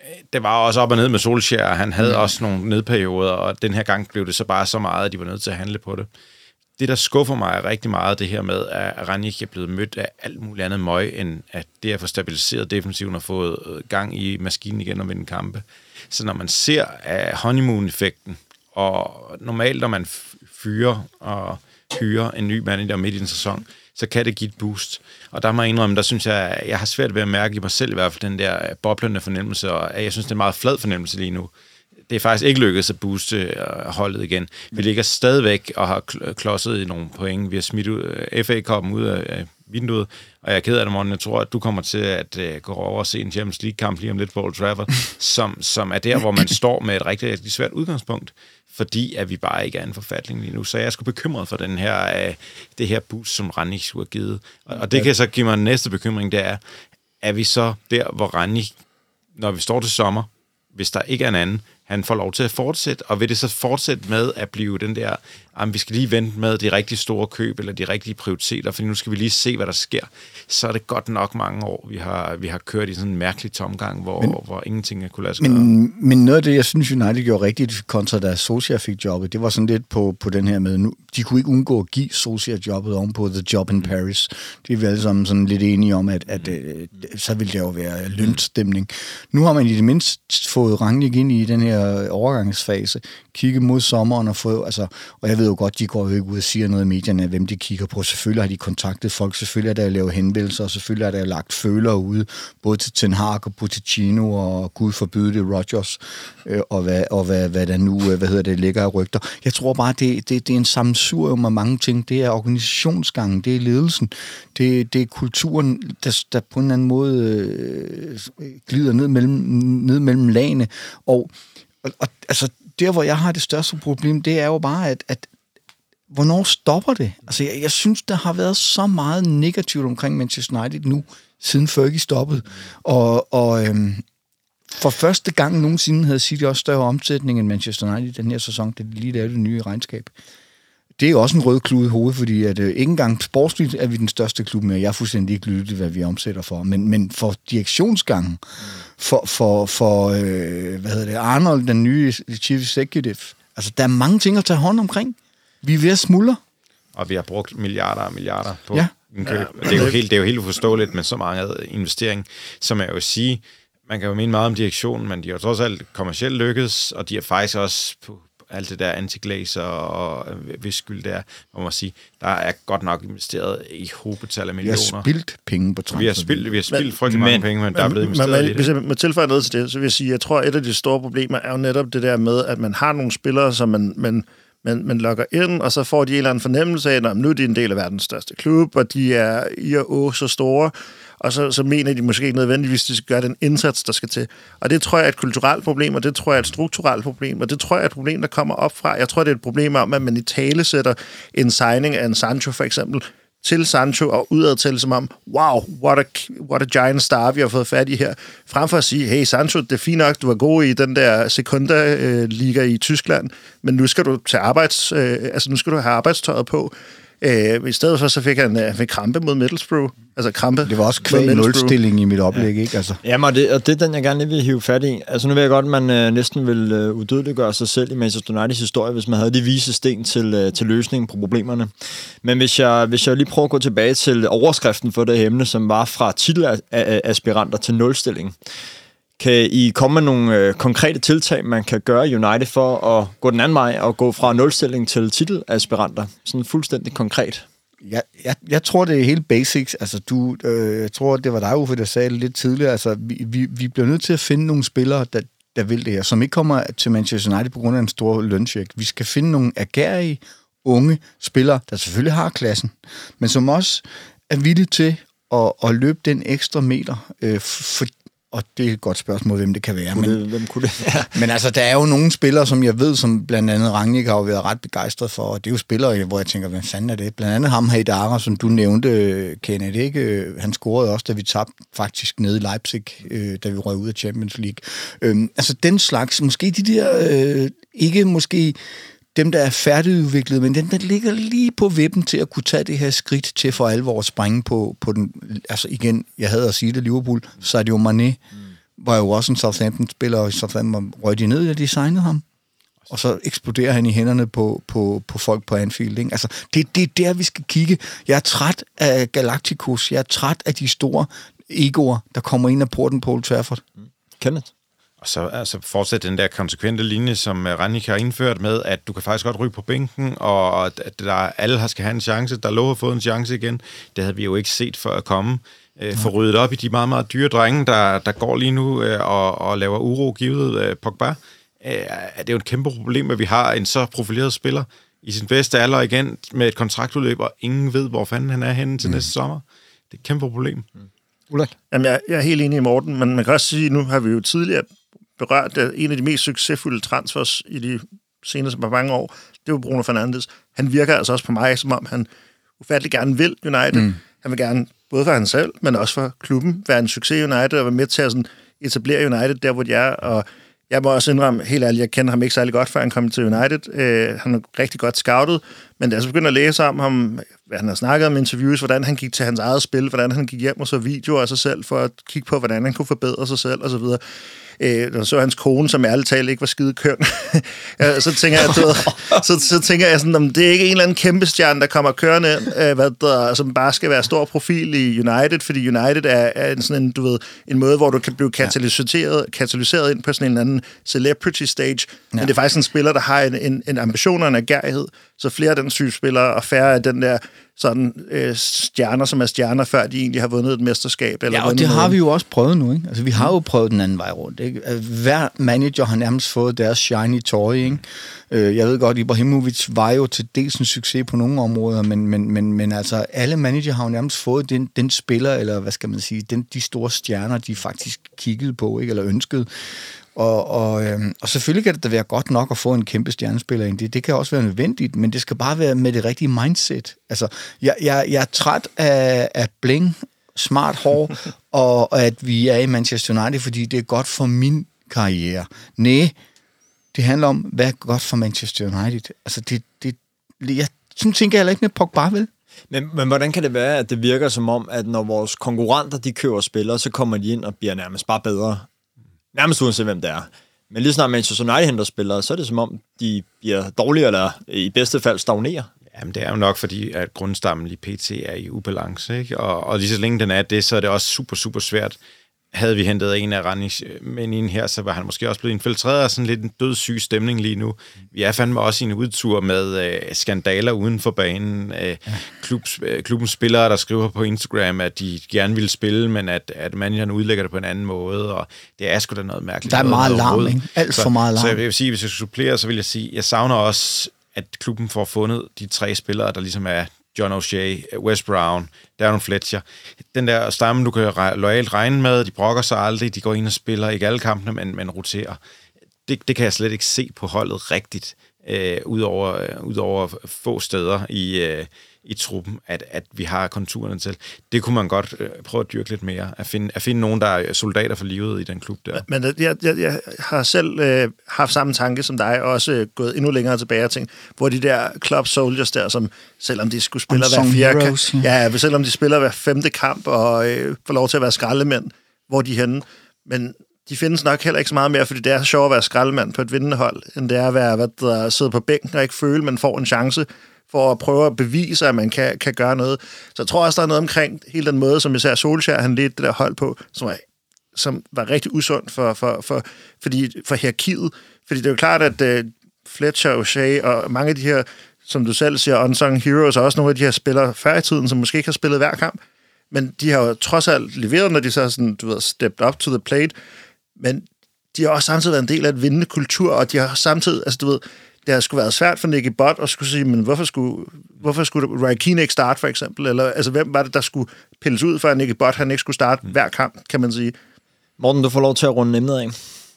øh, det var også op og ned med Solskjaer, han havde mm. også nogle nedperioder, og den her gang blev det så bare så meget, at de var nødt til at handle på det det, der skuffer mig rigtig meget, det her med, at Ranjik er blevet mødt af alt muligt andet møg, end at det at få stabiliseret defensiven og fået øh, gang i maskinen igen og vinde kampe. Så når man ser af honeymoon-effekten, og normalt når man fyrer og hyrer en ny manager midt i en sæson, så kan det give et boost. Og der må jeg indrømme, der synes jeg, jeg har svært ved at mærke i mig selv i hvert fald den der øh, boblende fornemmelse, og øh, jeg synes, det er en meget flad fornemmelse lige nu det er faktisk ikke lykkedes at booste holdet igen. Vi ligger stadigvæk og har klodset i nogle point. Vi har smidt øh, FA-koppen ud af vinduet, og jeg er ked af det, Morten. Jeg tror, at du kommer til at uh, gå over og se en Champions League-kamp lige om lidt på Old Trafford, som, som er der, hvor man står med et rigtig, rigtig svært udgangspunkt, fordi at vi bare ikke er en forfatning lige nu. Så jeg er sgu bekymret for den her, uh, det her boost, som Rannik har givet. Og, og det kan så give mig en næste bekymring, det er, er vi så der, hvor Rannik, når vi står til sommer, hvis der ikke er en anden, han får lov til at fortsætte, og vil det så fortsætte med at blive den der, at vi skal lige vente med de rigtig store køb, eller de rigtige prioriteter, for nu skal vi lige se, hvad der sker. Så er det godt nok mange år, vi har, vi har kørt i sådan en mærkelig tomgang, hvor, men, hvor ingenting er kunne lade sig men, men noget af det, jeg synes, United gjorde rigtigt kontra da Socia fik jobbet, det var sådan lidt på, på den her med, nu, de kunne ikke undgå at give Socia jobbet oven på The Job in Paris. Det er vi alle sammen sådan lidt enige om, at, at, at øh, så ville det jo være lønstemning. Nu har man i det mindste fået Rangnick ind i den her overgangsfase, kigge mod sommeren og få, altså, og jeg ved jo godt, de går jo ikke ud og siger noget i medierne, hvem de kigger på. Selvfølgelig har de kontaktet folk, selvfølgelig er der lavet henvendelser, og selvfølgelig er der lagt føler ude, både til Ten Hag og Pochettino, og Gud forbyde det, Rogers, øh, og, hvad, og hvad, hvad der nu, øh, hvad hedder det, ligger af rygter. Jeg tror bare, det, det, det er en sammensurium af mange ting. Det er organisationsgangen, det er ledelsen, det, det er kulturen, der, der på en eller anden måde øh, glider ned mellem, ned mellem lagene, og og, og altså, der, hvor jeg har det største problem, det er jo bare, at, at hvornår stopper det? Altså, jeg, jeg synes, der har været så meget negativt omkring Manchester United nu, siden Fergie stoppede. Og, og øhm, for første gang nogensinde havde City også større omsætning end Manchester United den her sæson, det er lige der det nye regnskab det er jo også en rød klud i hovedet, fordi at, øh, ikke engang sportsligt er vi den største klub mere. Jeg er fuldstændig ikke lyttet, hvad vi omsætter for. Men, men for direktionsgangen, for, for, for øh, hvad hedder det, Arnold, den nye chief executive, altså der er mange ting at tage hånd omkring. Vi er ved at smuldre. Og vi har brugt milliarder og milliarder på ja. en køb. Ja. Det, er jo helt, det er jo helt uforståeligt med så mange investering, som jeg vil sige, man kan jo mene meget om direktionen, men de har trods alt kommercielt lykkedes, og de har faktisk også på, alt det der antiglaser og øh, hvis skyld der, må man sige, der er godt nok investeret i hobetal af millioner. Vi har spildt penge på transfer. Vi har spildt, vi har spildt frygtelig mange penge, men der er blevet investeret men, men, i det. Hvis jeg må tilføje noget til det, så vil jeg sige, jeg tror, at et af de store problemer er jo netop det der med, at man har nogle spillere, som man, man men, men logger ind, og så får de en eller anden fornemmelse af, at nu er de en del af verdens største klub, og de er i og å så store, og så, så mener de måske ikke nødvendigvis, at de skal gøre den indsats, der skal til. Og det tror jeg er et kulturelt problem, og det tror jeg er et strukturelt problem, og det tror jeg er et problem, der kommer op fra. Jeg tror, det er et problem om, at man i tale sætter en signing af en Sancho for eksempel, til Sancho og udad til som om, wow, what a, what a giant star, vi har fået fat i her. Frem for at sige, hey Sancho, det er fint nok, du var god i den der sekunda-liga i Tyskland, men nu skal du til arbejds, øh, altså nu skal du have arbejdstøjet på. Øh, I stedet for, så fik han, han fik krampe mod Middlesbrough. Altså krampe Det var også kvæl nulstilling i mit oplæg, ja. ikke? Altså. Jamen, og det, og det er den, jeg gerne lige vil hive fat i. Altså, nu ved jeg godt, at man øh, næsten vil øh, udødeliggøre sig selv i Manchester Uniteds historie, hvis man havde de vise sten til, øh, til løsningen på problemerne. Men hvis jeg, hvis jeg lige prøver at gå tilbage til overskriften for det emne, som var fra titelaspiranter til nulstilling, kan I komme med nogle øh, konkrete tiltag, man kan gøre United for at gå den anden vej og gå fra nulstilling til titelaspiranter? Sådan fuldstændig konkret. Jeg, jeg, jeg tror, det er helt basics. Altså, du, øh, jeg tror, det var dig, Uffe, der sagde det lidt tidligere. Altså, vi, vi, vi bliver nødt til at finde nogle spillere, der, der vil det her, som ikke kommer til Manchester United på grund af en stor løncheck. Vi skal finde nogle agerige, unge spillere, der selvfølgelig har klassen, men som også er villige til at, at løbe den ekstra meter, øh, for, og det er et godt spørgsmål, hvem det kan være. Kunne Men, det, hvem kunne det være? men altså, der er jo nogle spillere, som jeg ved, som blandt andet Rangnick har jo været ret begejstret for, og det er jo spillere, hvor jeg tænker, hvad fanden er det? Blandt andet ham Haidara, som du nævnte, Kenneth, ikke? Han scorede også, da vi tabte faktisk nede i Leipzig, øh, da vi røg ud af Champions League. Øhm, altså den slags, måske de der, øh, ikke måske dem, der er færdigudviklet, men den, der ligger lige på vippen til at kunne tage det her skridt til for alvor at springe på, på den, altså igen, jeg havde at sige det, Liverpool, Sadio Mané, mm. var jo også en Southampton-spiller, og Southampton røg de ned, da de signede ham. Og så eksploderer han i hænderne på, på, på folk på Anfield. Ikke? Altså, det, det er der, vi skal kigge. Jeg er træt af Galacticos. Jeg er træt af de store egoer, der kommer ind af porten på Old Trafford. Mm. Kenneth? Og så altså, fortsætte den der konsekvente linje, som øh, Rannik har indført med, at du kan faktisk godt ryge på bænken, og at der, alle har skal have en chance. Der lå har fået en chance igen. Det havde vi jo ikke set for at komme. Øh, få ryddet op i de meget, meget dyre drenge, der, der går lige nu øh, og, og laver uro givet øh, Pogba. Øh, det er jo et kæmpe problem, at vi har en så profileret spiller i sin bedste alder igen med et kontraktudløb, og ingen ved, hvor fanden han er henne til mm. næste sommer. Det er et kæmpe problem. Mm. Ulrik? Jamen, jeg, jeg er helt enig i Morten, men man kan også sige, nu har vi jo tidligere berørt at en af de mest succesfulde transfers i de seneste par mange år. Det var Bruno Fernandes. Han virker altså også på mig, som om han ufattelig gerne vil United. Mm. Han vil gerne, både for han selv, men også for klubben, være en succes i United og være med til at sådan, etablere United der, hvor de er. Og jeg må også indrømme, helt ærligt, jeg kender ham ikke særlig godt, før han kom til United. Øh, han er rigtig godt scoutet, men da jeg så begyndte at læse om ham, hvad han har snakket om interviews, hvordan han gik til hans eget spil, hvordan han gik hjem og så videoer af sig selv, for at kigge på, hvordan han kunne forbedre sig selv osv., øh, og så hans kone, som ærligt talt ikke var skide køn. ja, så tænker jeg, ved, så, så tænker jeg sådan, om det er ikke en eller anden kæmpe stjerne, der kommer kørende, øh, hvad der, som bare skal være stor profil i United, fordi United er, er en sådan en, du ved, en måde, hvor du kan blive katalyseret, katalyseret ind på sådan en anden celebrity stage, ja. men det er faktisk en spiller, der har en, en, en ambition og en agerighed, så flere af den syge spillere, og færre af den der sådan øh, stjerner, som er stjerner, før de egentlig har vundet et mesterskab. Eller Ja, og det har vi jo også prøvet nu. Ikke? Altså, vi har jo prøvet den anden vej rundt. Ikke? Altså, Hver manager har nærmest fået deres shiny toy. Ikke? Øh, Jeg ved godt, Ibrahimovic var jo til dels en succes på nogle områder, men, men, men, men altså, alle manager har jo nærmest fået den, den spiller, eller hvad skal man sige, den, de store stjerner, de faktisk kiggede på, ikke? eller ønskede. Og, og, øhm, og selvfølgelig kan det da være godt nok at få en kæmpe stjernespiller ind. Det, det kan også være nødvendigt, men det skal bare være med det rigtige mindset. Altså, jeg, jeg, jeg er træt af, af bling, smart hår, og, og at vi er i Manchester United, fordi det er godt for min karriere. Nej, det handler om, hvad er godt for Manchester United. Altså, det, det, jeg, sådan tænker jeg heller ikke med Pogba, vel? Men, men hvordan kan det være, at det virker som om, at når vores konkurrenter de køber spillere, så kommer de ind og bliver nærmest bare bedre? Nærmest uanset hvem det er. Men lige snart Manchester United henter spillere, så er det som om, de bliver dårligere, eller i bedste fald stagnerer. Jamen, det er jo nok, fordi at grundstammen i PT er i ubalance, ikke? Og, og lige så længe den er det, så er det også super, super svært. Havde vi hentet en af Rannis men ind her, så var han måske også blevet infiltreret af sådan lidt en dødssyg stemning lige nu. Vi er fandme også i en udtur med øh, skandaler uden for banen. Øh, klubs, øh, klubbens spillere, der skriver på Instagram, at de gerne vil spille, men at, at manageren udlægger det på en anden måde, og det er sgu da noget mærkeligt. Der er noget meget larm, overhovedet. ikke? Alt Så- for meget larm. Så jeg vil sige, hvis jeg skulle supplere, så vil jeg sige, jeg savner også, at klubben får fundet de tre spillere, der ligesom er John O'Shea, Wes Brown, Darren Fletcher. Den der stamme, du kan re- loyalt regne med, de brokker sig aldrig, de går ind og spiller, ikke alle kampene, men, men roterer. Det, det kan jeg slet ikke se på holdet rigtigt, øh, udover, øh, udover få steder i, øh, i truppen, at, at vi har konturerne til. Det kunne man godt øh, prøve at dyrke lidt mere, at finde, at finde nogen, der er soldater for livet i den klub der. Men jeg, jeg, jeg har selv øh, haft samme tanke som dig, og også øh, gået endnu længere tilbage og tænkt, hvor de der club soldiers der, som selvom de skulle spille hver fjerde heroes, ja, selvom de spiller hver femte kamp og øh, får lov til at være skraldemænd, hvor de er henne. Men de findes nok heller ikke så meget mere, fordi det er sjovt at være skraldemand på et vindende hold, end det er at være, hvad der sidde på bænken og ikke føle, man får en chance for at prøve at bevise, at man kan, kan gøre noget. Så jeg tror også, der er noget omkring hele den måde, som især Solskjaer, han ledte det der hold på, som var, som var rigtig usund for, for, for, fordi, for hierarkiet. Fordi det er jo klart, at uh, Fletcher, O'Shea og mange af de her, som du selv siger, unsung heroes, og også nogle af de her spillere før i tiden, som måske ikke har spillet hver kamp, men de har jo trods alt leveret, når de så sådan, du ved, stepped up to the plate, men de har også samtidig været en del af et vindende kultur, og de har samtidig, altså du ved, det har sgu været svært for Nicky Butt at skulle sige, men hvorfor skulle, hvorfor skulle Ryan Keane ikke starte, for eksempel? Eller, altså, hvem var det, der skulle pilles ud for, at Nicky Butt han ikke skulle starte hver kamp, kan man sige? Morten, du får lov til at runde emnet af.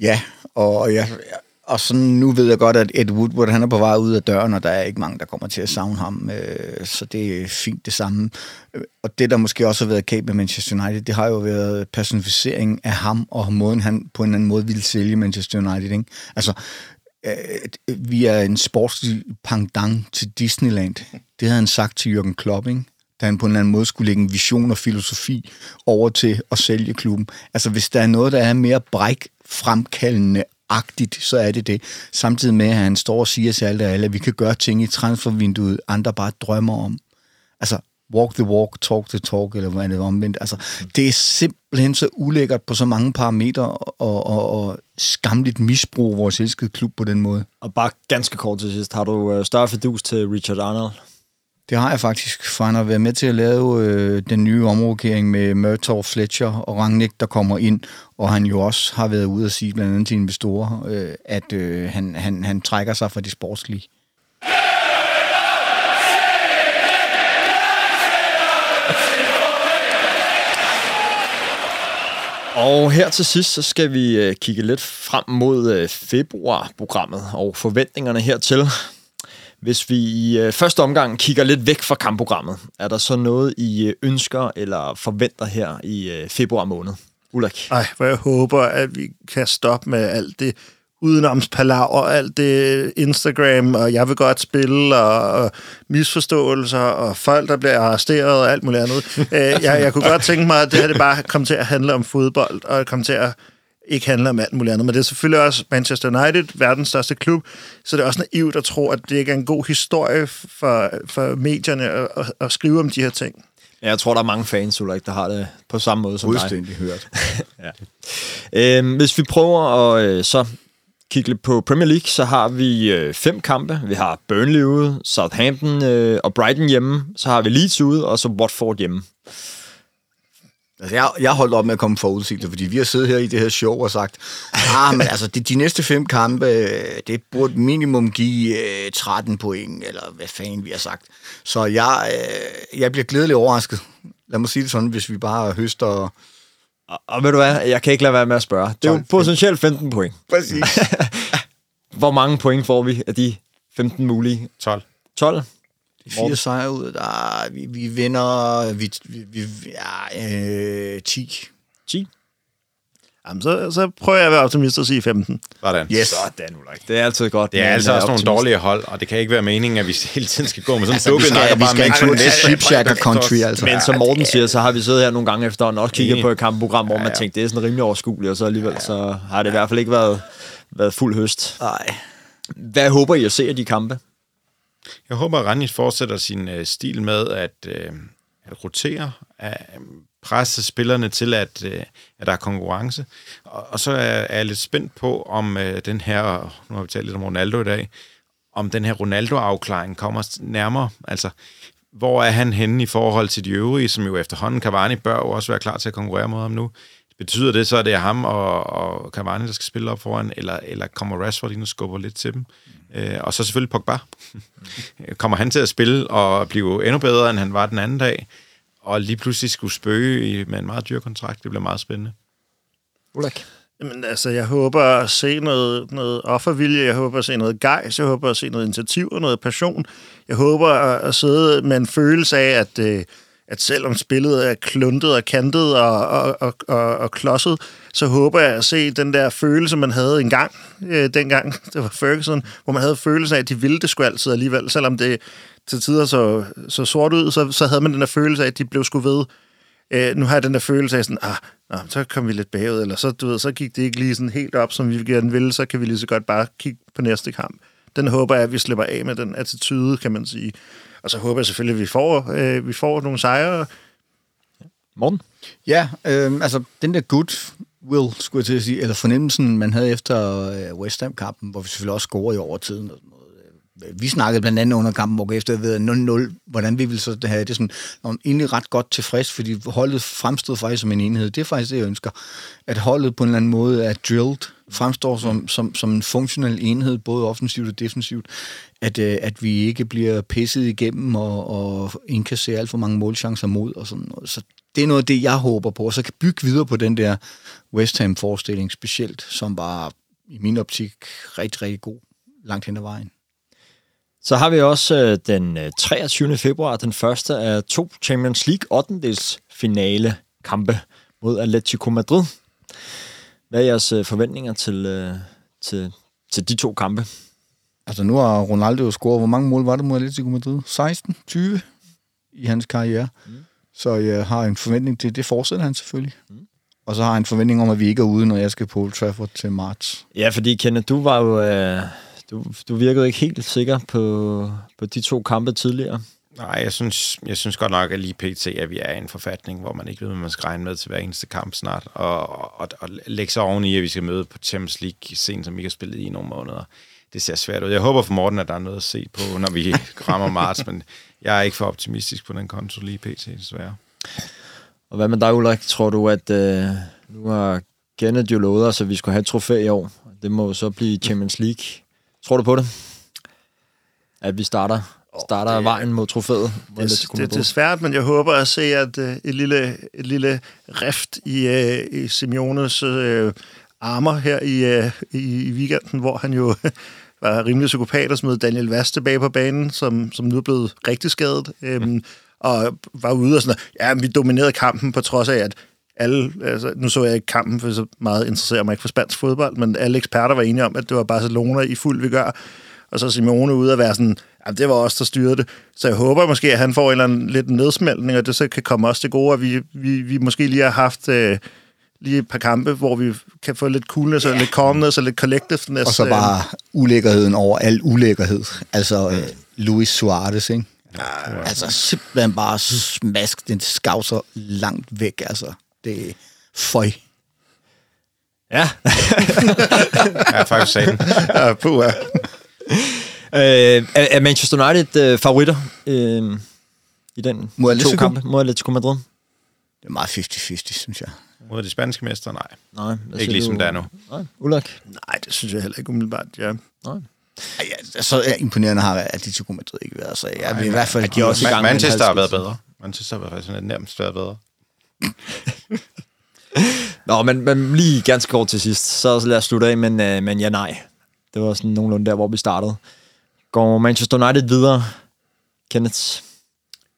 Ja, og, jeg, og sådan, nu ved jeg godt, at Ed Woodward han er på vej ud af døren, og der er ikke mange, der kommer til at savne ham, øh, så det er fint det samme. Øh, og det, der måske også har været kæmpe med Manchester United, det har jo været personificering af ham, og måden han på en eller anden måde ville sælge Manchester United. Ikke? Altså, øh, vi er en sportslig pangdang til Disneyland. Det havde han sagt til Jürgen Klopp, ikke? da han på en eller anden måde skulle lægge en vision og filosofi over til at sælge klubben. Altså, hvis der er noget, der er mere bræk fremkaldende agtigt, så er det det. Samtidig med, at han står og siger til alle, alle, at vi kan gøre ting i transfervinduet, andre bare drømmer om. Altså, walk the walk, talk the talk, eller hvad er det omvendt. Altså, det er simpelthen så ulækkert på så mange parametre, og, og, og skamligt misbrug vores elskede klub på den måde. Og bare ganske kort til sidst, har du øh, større fedus til Richard Arnold? Det har jeg faktisk, for han har været med til at lave øh, den nye omrokering med Murtaugh, Fletcher og Rangnick, der kommer ind, og han jo også har været ude at sige, blandt andet til investorer, øh, at øh, han, han, han trækker sig fra de sportslige. Og her til sidst, så skal vi øh, kigge lidt frem mod februarprogrammet februar-programmet og forventningerne hertil. Hvis vi i øh, første omgang kigger lidt væk fra kampprogrammet, er der så noget, I øh, ønsker eller forventer her i øh, februar måned? Ulrik? Ej, hvor jeg håber, at vi kan stoppe med alt det udenomspalaver, alt det Instagram, og jeg vil godt spille, og, og misforståelser, og folk, der bliver arresteret, og alt muligt andet. Jeg, jeg kunne godt tænke mig, at det her det bare kom til at handle om fodbold, og kom til at ikke handle om alt muligt andet. Men det er selvfølgelig også Manchester United, verdens største klub, så det er også naivt at tro, at det ikke er en god historie for, for medierne at, at, at skrive om de her ting. Jeg tror, der er mange fans, Ulrik, der har det på samme måde som dig. Fuldstændig hørt. Øhm, hvis vi prøver at øh, så kigge lidt på Premier League, så har vi øh, fem kampe. Vi har Burnley ude, Southampton øh, og Brighton hjemme. Så har vi Leeds ude, og så Watford hjemme. Altså, jeg, jeg holdt op med at komme forudsigelse, fordi vi har siddet her i det her show og sagt, ah, men altså, de, de næste fem kampe, øh, det burde minimum give øh, 13 point, eller hvad fanden vi har sagt. Så jeg, øh, jeg bliver glædeligt overrasket. Lad mig sige det sådan, hvis vi bare høster... Og, og ved du hvad, jeg kan ikke lade være med at spørge. Det er jo 12. potentielt 15 point. Præcis. Hvor mange point får vi af de 15 mulige? 12. 12? Fire sejre ud, der, vi, vi vinder vi, vi, vi, ja, øh, 10. 10? Jamen, så, så prøver jeg at være optimist og sige 15. Sådan. Yes. Sådan, Ulrik. Det er altid godt. Det er med altså en, også øh, nogle optimist. dårlige hold, og det kan ikke være meningen, at vi hele tiden skal gå med sådan en Altså, vi dukke skal, nakker vi bare skal en med tur til næste- Shipshacker Country, altså. Men som Morten siger, så har vi siddet her nogle gange efter og også kigget på et kampprogram, hvor man tænkte, det er sådan rimelig overskueligt, og så alligevel så har det i hvert fald ikke været, været fuld høst. Nej. Hvad håber I at se af de kampe? Jeg håber, at Ranjit fortsætter sin øh, stil med at, øh, at rotere, at øh, presse spillerne til, at, øh, at der er konkurrence. Og, og så er, er jeg lidt spændt på, om øh, den her, nu har vi talt lidt om Ronaldo i dag, om den her Ronaldo-afklaring kommer nærmere. Altså, hvor er han henne i forhold til de øvrige, som jo efterhånden, Cavani bør jo også være klar til at konkurrere mod ham nu. Betyder det så, at det er ham og, og Cavani, der skal spille op foran, eller, eller kommer Rashford ind og skubber lidt til dem? Øh, og så selvfølgelig Pogba. kommer han til at spille og blive endnu bedre, end han var den anden dag? Og lige pludselig skulle spøge i, med en meget dyr kontrakt. Det bliver meget spændende. Ulrik? Jamen, altså, jeg håber at se noget, noget offervilje, jeg håber at se noget gejs, jeg håber at se noget initiativ og noget passion. Jeg håber at, at sidde med en følelse af, at, øh, at selvom spillet er kluntet og kantet og, og, og, og, og klodset, så håber jeg at se den der følelse, man havde engang, øh, dengang det var Ferguson, hvor man havde følelsen af, at de ville det sgu altid alligevel, selvom det til tider så, så sort ud, så, så havde man den der følelse af, at de blev sgu ved. Øh, nu har jeg den der følelse af sådan, ah, ah, så kom vi lidt bagud, eller så, du ved, så gik det ikke lige sådan helt op, som vi gerne ville, så kan vi lige så godt bare kigge på næste kamp. Den håber jeg, at vi slipper af med den attitude, kan man sige. Og så håber jeg selvfølgelig, at vi får, øh, vi får nogle sejre. Morten? Ja, øh, altså den der good will, skulle jeg til at sige, eller fornemmelsen, man havde efter øh, West Ham-kampen, hvor vi selvfølgelig også scorede i overtiden og sådan noget vi snakkede blandt andet under kampen, hvor efter ved 0-0, hvordan vi ville så have det sådan, om egentlig ret godt tilfreds, fordi holdet fremstod faktisk som en enhed. Det er faktisk det, jeg ønsker. At holdet på en eller anden måde er drilled, fremstår som, som, som en funktionel enhed, både offensivt og defensivt. At, øh, at vi ikke bliver pisset igennem og, og indkasserer alt for mange målchancer mod og sådan noget. Så det er noget af det, jeg håber på, og så kan bygge videre på den der West Ham-forestilling specielt, som var i min optik rigtig, rigtig god langt hen ad vejen. Så har vi også øh, den øh, 23. februar, den første af to Champions League 8. finale kampe mod Atletico Madrid. Hvad er jeres øh, forventninger til, øh, til, til de to kampe? Altså nu har Ronaldo jo scoret, hvor mange mål var det mod Atletico Madrid? 16? 20 i hans karriere. Mm. Så jeg har en forventning til, det fortsætter han selvfølgelig. Mm. Og så har jeg en forventning om, at vi ikke er ude, når jeg skal på Old Trafford til marts. Ja, fordi Kenneth, du var jo... Øh, du, du virkede ikke helt sikker på, på de to kampe tidligere. Nej, jeg synes, jeg synes godt nok, at lige pt. at vi er i en forfatning, hvor man ikke ved, hvad man skal regne med til hver eneste kamp snart. Og, og, og lægge sig oven i, at vi skal møde på Champions League scenen, som vi ikke har spillet i nogle måneder. Det ser svært ud. Jeg håber for Morten, at der er noget at se på, når vi rammer marts, men jeg er ikke for optimistisk på den konto lige pt. desværre. Og hvad med dig, Ulrik? Tror du, at øh, nu har Kenneth jo lovet os, at vi skulle have et trofæ i år? Det må jo så blive Champions League. Tror du på det? At vi starter, starter det- vejen mod trofæet? Det, det, det er svært, men jeg håber at se, at uh, et, lille, et lille rift i, uh, i Simeones uh, armer her i, uh, i, i weekenden, hvor han jo var rimelig psykopat og smed Daniel Vast tilbage på banen, som, som nu er blevet rigtig skadet. Um, og var ude og sådan. Ja, vi dominerede kampen på trods af, at alle, altså, nu så jeg ikke kampen, for så meget interesserer mig ikke for spansk fodbold, men alle eksperter var enige om, at det var Barcelona i fuld vigør. Og så Simone ude at være sådan, ja, det var os, der styrede det. Så jeg håber måske, at han får en eller anden lidt nedsmeltning, og det så kan komme os til gode, at vi, vi, vi måske lige har haft øh, lige et par kampe, hvor vi kan få lidt coolness og lidt calmness og lidt collectiveness. Og så øh, bare ulækkerheden over al ulækkerhed. Altså øh, Luis Suarez, ikke? Ja, altså simpelthen bare smask den skavser langt væk, altså. Det er føj. Ja. Er faktisk sagde den. Ja, puha. øh, er, er Manchester United øh, favoritter øh, i den Mod to kampe mod Atletico Madrid? Det er meget 50-50, synes jeg. Mod de spanske mestre, nej. Nej. hvad Ikke ligesom du? det er nu. Nej, Ulrik? Nej, det synes jeg heller ikke umiddelbart, ja. Nej. Ej, ja, så er imponerende har Atletico Madrid ikke været, så jeg vil i hvert fald... de også i gang Manchester har været bedre. Manchester har faktisk sådan nærmest været bedre. Nå, men, men lige ganske kort til sidst, så lad os slutte af, men, øh, men ja, nej. Det var sådan nogenlunde der, hvor vi startede. Går Manchester United videre? Kenneth?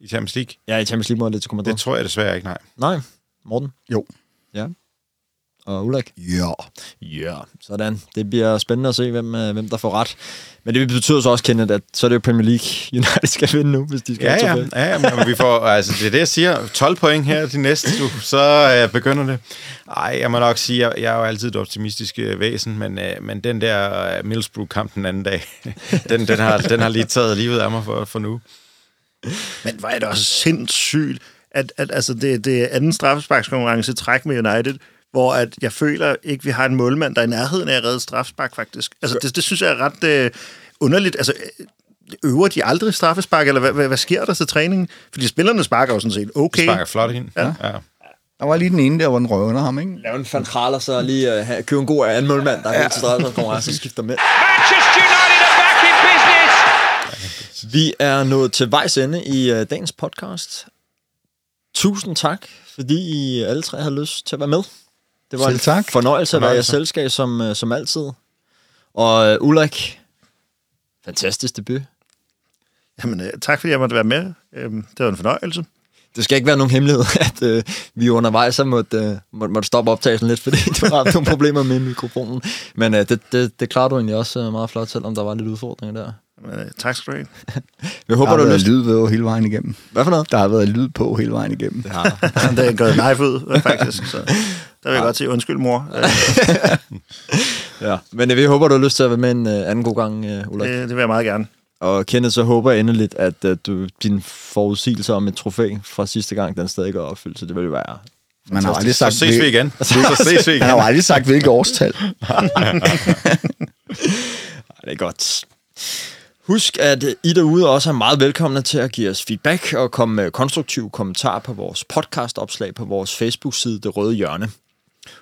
I Champions League? Ja, i Champions League mod Atletico Madrid. Det tror jeg desværre ikke, nej. Nej. Morten? Jo. Ja. Og Ulrik? Ja. Ja, sådan. Det bliver spændende at se, hvem, øh, hvem der får ret. Men det betyder så også, Kenneth, at så er det jo Premier League, United skal vinde nu, hvis de skal Ja, have ja, ja, ja men vi får, altså det er det, jeg siger, 12 point her de næste, du, så øh, begynder det. Ej, jeg må nok sige, jeg, jeg er jo altid et optimistisk øh, væsen, men, øh, men den der øh, Middlesbrough-kamp den anden dag, den, den, har, den har lige taget livet af mig for, for nu. Men hvor er det også sindssygt, at, at altså det, det er anden straffesparkskonkurrence i træk med United, hvor at jeg føler ikke, vi har en målmand, der er i nærheden af at redde straffespark, faktisk. Altså, det, det synes jeg er ret øh, underligt. Altså, øh, øver de aldrig straffespark, eller hvad, hvad, hvad sker der til træningen? Fordi spillerne sparker jo sådan set okay. Sparker flot ind. Ja. ja. Der var lige den ene der, hvor den røv under ham, ikke? Lave en fantraler, så lige uh, købe en god anmålmand, der er ja. til straffesparkskonkurrence, så skifter med. Manchester United are back in business. Vi er nået til vejs ende i uh, dagens podcast. Tusind tak, fordi I alle tre havde lyst til at være med. Det var Selv en tak. fornøjelse at være i selskab, som, uh, som altid. Og uh, Ulrik, fantastisk debut. Jamen, øh, tak fordi jeg måtte være med. Øhm, det var en fornøjelse. Det skal ikke være nogen hemmelighed, at øh, vi undervejs har måtte, øh, måtte, måtte stoppe optagelsen lidt, fordi du har nogle problemer med mikrofonen. Men øh, det, det, det klarer du egentlig også øh, meget flot, selvom der var lidt udfordringer der. Jamen, øh, tak skal du have. Jeg håber, Der du har har været lyst. lyd ved hele vejen igennem. Hvad for noget? Der har været lyd på hele vejen igennem. Det har det er gået knife ud, faktisk. Så der vil jeg godt sige undskyld, mor. Øh, ja. Men øh, vi håber, du har lyst til at være med en øh, anden god gang, øh, Ulrik. det, det vil jeg meget gerne. Og Kenneth, så håber jeg endeligt, at øh, du, din forudsigelse om et trofæ fra sidste gang, den stadig går opfyldt, så det vil være... Man har aldrig Så sagt, ses vi igen. Så ses vi Han har jo igen. aldrig sagt, hvilket årstal. Det er godt. Husk, at I derude også er meget velkomne til at give os feedback og komme med konstruktive kommentarer på vores podcastopslag på vores Facebook-side Det Røde Hjørne.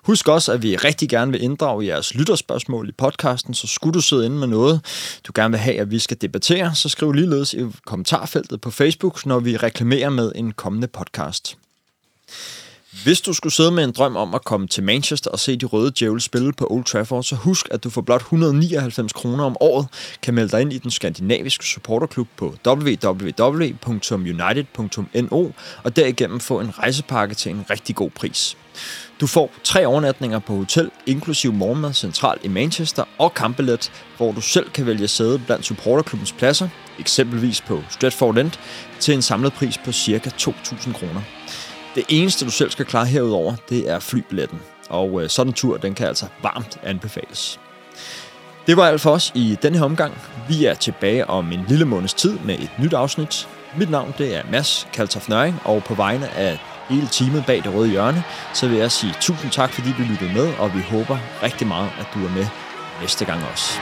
Husk også, at vi rigtig gerne vil inddrage jeres lytterspørgsmål i podcasten, så skulle du sidde inde med noget, du gerne vil have, at vi skal debattere, så skriv ligeledes i kommentarfeltet på Facebook, når vi reklamerer med en kommende podcast. Hvis du skulle sidde med en drøm om at komme til Manchester og se de røde djævle spille på Old Trafford, så husk, at du for blot 199 kroner om året kan melde dig ind i den skandinaviske supporterklub på www.united.no og derigennem få en rejsepakke til en rigtig god pris. Du får tre overnatninger på hotel, inklusiv morgenmad centralt i Manchester og kampbillet, hvor du selv kan vælge sæde blandt supporterklubbens pladser, eksempelvis på Stratford End, til en samlet pris på ca. 2.000 kroner. Det eneste, du selv skal klare herudover, det er flybilletten. Og øh, sådan en tur, den kan altså varmt anbefales. Det var alt for os i denne her omgang. Vi er tilbage om en lille måneds tid med et nyt afsnit. Mit navn det er Mads Kaltof Nøring, og på vegne af hele teamet bag det røde hjørne, så vil jeg sige tusind tak, fordi du lyttede med, og vi håber rigtig meget, at du er med næste gang også.